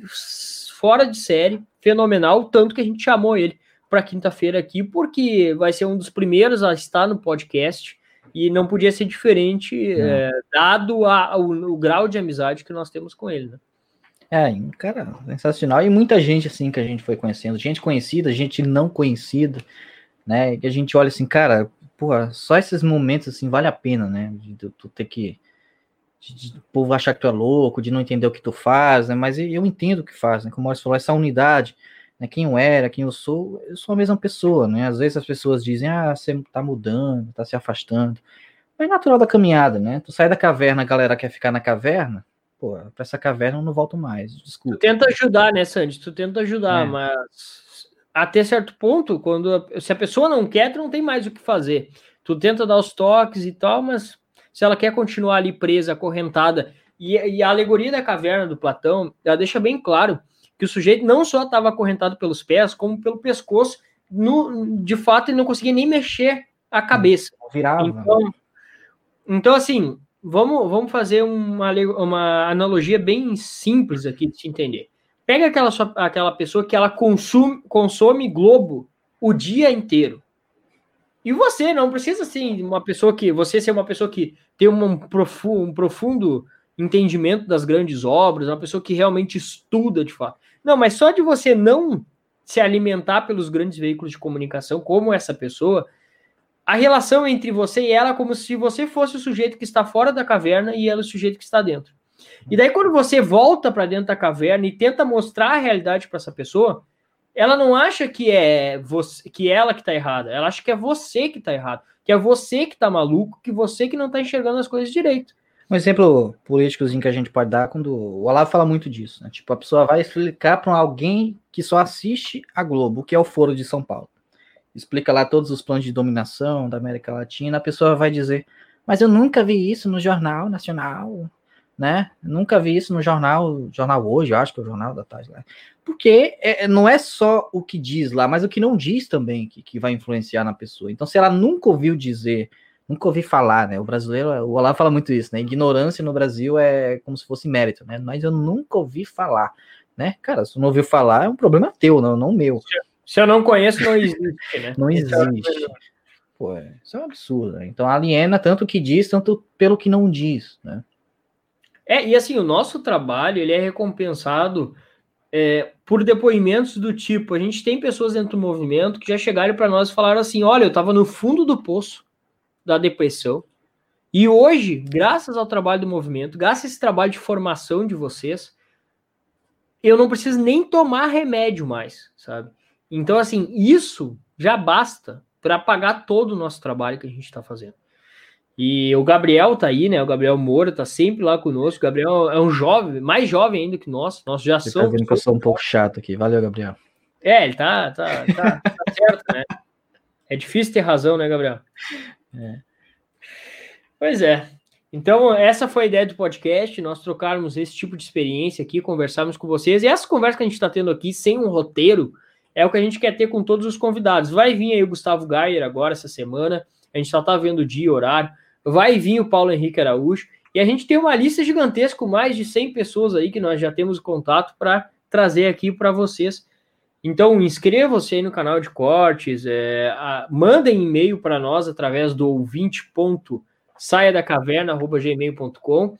fora de série, fenomenal, tanto que a gente chamou ele para quinta-feira aqui, porque vai ser um dos primeiros a estar no podcast e não podia ser diferente, é, dado a, o, o grau de amizade que nós temos com ele, né? É, cara, sensacional. E muita gente assim que a gente foi conhecendo, gente conhecida, gente não conhecida, né? Que a gente olha assim, cara, porra, só esses momentos assim vale a pena, né? De tu ter que. De, o povo achar que tu é louco, de não entender o que tu faz, né? Mas eu entendo o que faz, né? Como você falou, essa unidade, né? Quem eu era, quem eu sou, eu sou a mesma pessoa, né? Às vezes as pessoas dizem, ah, você tá mudando, tá se afastando. Mas é natural da caminhada, né? Tu sai da caverna, a galera quer ficar na caverna pô, pra essa caverna eu não volto mais, desculpa. Tu tenta ajudar, né, Sandy? Tu tenta ajudar, é. mas até certo ponto, quando se a pessoa não quer, tu não tem mais o que fazer. Tu tenta dar os toques e tal, mas se ela quer continuar ali presa, acorrentada, e, e a alegoria da caverna do Platão, ela deixa bem claro que o sujeito não só estava acorrentado pelos pés, como pelo pescoço, no, de fato ele não conseguia nem mexer a cabeça. Virava. Então, então assim, vamos, vamos fazer uma, uma analogia bem simples aqui de se entender. Pega aquela, aquela pessoa que ela consome, consome Globo o dia inteiro. E você não precisa assim, uma pessoa que você ser uma pessoa que tem um profundo, um profundo entendimento das grandes obras, uma pessoa que realmente estuda de fato. Não, mas só de você não se alimentar pelos grandes veículos de comunicação, como essa pessoa, a relação entre você e ela é como se você fosse o sujeito que está fora da caverna e ela o sujeito que está dentro. E daí, quando você volta para dentro da caverna e tenta mostrar a realidade para essa pessoa, ela não acha que é você, que é ela que está errada, ela acha que é você que está errado, que é você que está maluco, que você que não está enxergando as coisas direito. Um exemplo políticozinho que a gente pode dar quando o Olavo fala muito disso, né? Tipo, a pessoa vai explicar para alguém que só assiste a Globo, que é o Foro de São Paulo explica lá todos os planos de dominação da América Latina, a pessoa vai dizer, mas eu nunca vi isso no Jornal Nacional, né? Nunca vi isso no jornal, jornal hoje, eu acho que é o jornal da tarde lá. Porque é, não é só o que diz lá, mas o que não diz também que, que vai influenciar na pessoa. Então, se ela nunca ouviu dizer, nunca ouviu falar, né? O brasileiro, o Olavo fala muito isso, né? Ignorância no Brasil é como se fosse mérito, né? Mas eu nunca ouvi falar, né? Cara, se não ouviu falar, é um problema teu, não, não meu. Se eu não conheço, não existe, né? *laughs* Não existe. Pô, isso é um absurdo. Né? Então aliena tanto o que diz, tanto pelo que não diz, né? É, e assim, o nosso trabalho, ele é recompensado é, por depoimentos do tipo, a gente tem pessoas dentro do movimento que já chegaram para nós e falaram assim, olha, eu estava no fundo do poço da depressão, e hoje, graças ao trabalho do movimento, graças a esse trabalho de formação de vocês, eu não preciso nem tomar remédio mais, sabe? Então, assim, isso já basta para pagar todo o nosso trabalho que a gente está fazendo. E o Gabriel tá aí, né? O Gabriel Moura tá sempre lá conosco. O Gabriel é um jovem, mais jovem ainda que nós. Nós já Você somos. Tá vendo que eu sou um pouco chato aqui. Valeu, Gabriel. É, ele tá, tá, tá, tá *laughs* certo, né? É difícil ter razão, né, Gabriel? É. Pois é. Então, essa foi a ideia do podcast, nós trocarmos esse tipo de experiência aqui, conversarmos com vocês. E essa conversa que a gente está tendo aqui, sem um roteiro, é o que a gente quer ter com todos os convidados. Vai vir aí o Gustavo Gayer agora essa semana, a gente só está vendo o dia e horário. Vai vir o Paulo Henrique Araújo. E a gente tem uma lista gigantesca com mais de 100 pessoas aí que nós já temos contato para trazer aqui para vocês. Então, inscreva-se aí no canal de cortes, é, a, mandem e-mail para nós através do ouvinte.com saia da caverna@gmail.com.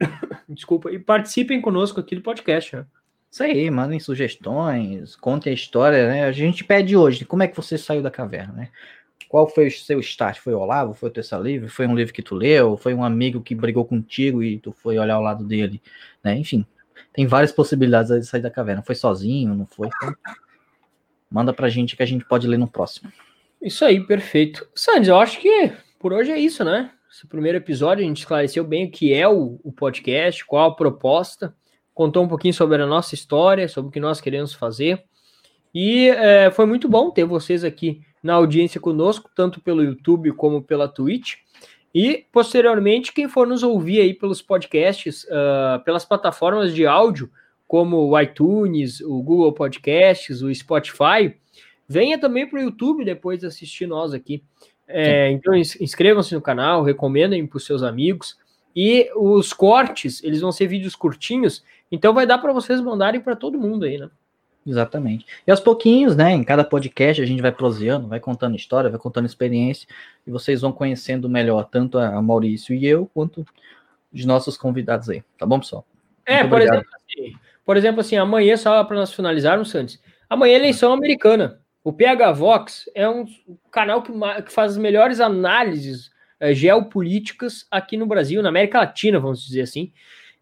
*coughs* Desculpa, e participem conosco aqui do podcast. Né? Isso aí, mandem sugestões, contem a história, né? A gente pede hoje, como é que você saiu da caverna, né? Qual foi o seu start? Foi o Olavo? Foi o terça livre? Foi um livro que tu leu? Foi um amigo que brigou contigo e tu foi olhar ao lado dele? Né? Enfim, tem várias possibilidades de sair da caverna. Foi sozinho, não foi? Então, manda pra gente que a gente pode ler no próximo. Isso aí, perfeito. Sandy, eu acho que por hoje é isso, né? Esse primeiro episódio a gente esclareceu bem o que é o, o podcast, qual a proposta, contou um pouquinho sobre a nossa história, sobre o que nós queremos fazer. E é, foi muito bom ter vocês aqui na audiência conosco, tanto pelo YouTube como pela Twitch. E, posteriormente, quem for nos ouvir aí pelos podcasts, uh, pelas plataformas de áudio, como o iTunes, o Google Podcasts, o Spotify, venha também para o YouTube depois de assistir nós aqui. É, então, inscrevam-se no canal, recomendem para os seus amigos. E os cortes, eles vão ser vídeos curtinhos, então vai dar para vocês mandarem para todo mundo aí, né? Exatamente. E aos pouquinhos, né, em cada podcast a gente vai proseando, vai contando história, vai contando experiência, e vocês vão conhecendo melhor tanto a Maurício e eu, quanto os nossos convidados aí. Tá bom, pessoal? É, por exemplo, assim, por exemplo, assim, amanhã, só para nós finalizarmos, Santos, amanhã é eleição americana. O PH Vox é um canal que, que faz as melhores análises é, geopolíticas aqui no Brasil, na América Latina, vamos dizer assim.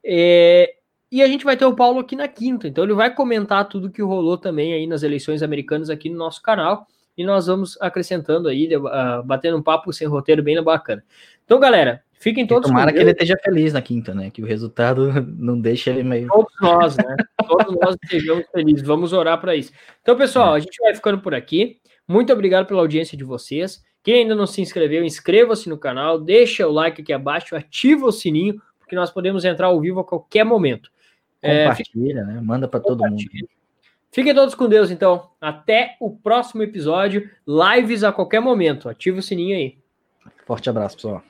É, e a gente vai ter o Paulo aqui na quinta, então ele vai comentar tudo que rolou também aí nas eleições americanas aqui no nosso canal. E nós vamos acrescentando aí, uh, batendo um papo sem roteiro bem bacana. Então, galera, fiquem todos. E tomara que ele esteja feliz na quinta, né? Que o resultado *laughs* não deixe ele meio. Todos nós, né? todos nós estejamos felizes. Vamos orar para isso. Então, pessoal, é. a gente vai ficando por aqui. Muito obrigado pela audiência de vocês. Quem ainda não se inscreveu, inscreva-se no canal, deixa o like aqui abaixo, ativa o sininho, porque nós podemos entrar ao vivo a qualquer momento. Compartilha, é, né? Manda para todo mundo. Fiquem todos com Deus, então. Até o próximo episódio. Lives a qualquer momento. Ativa o sininho aí. Forte abraço, pessoal.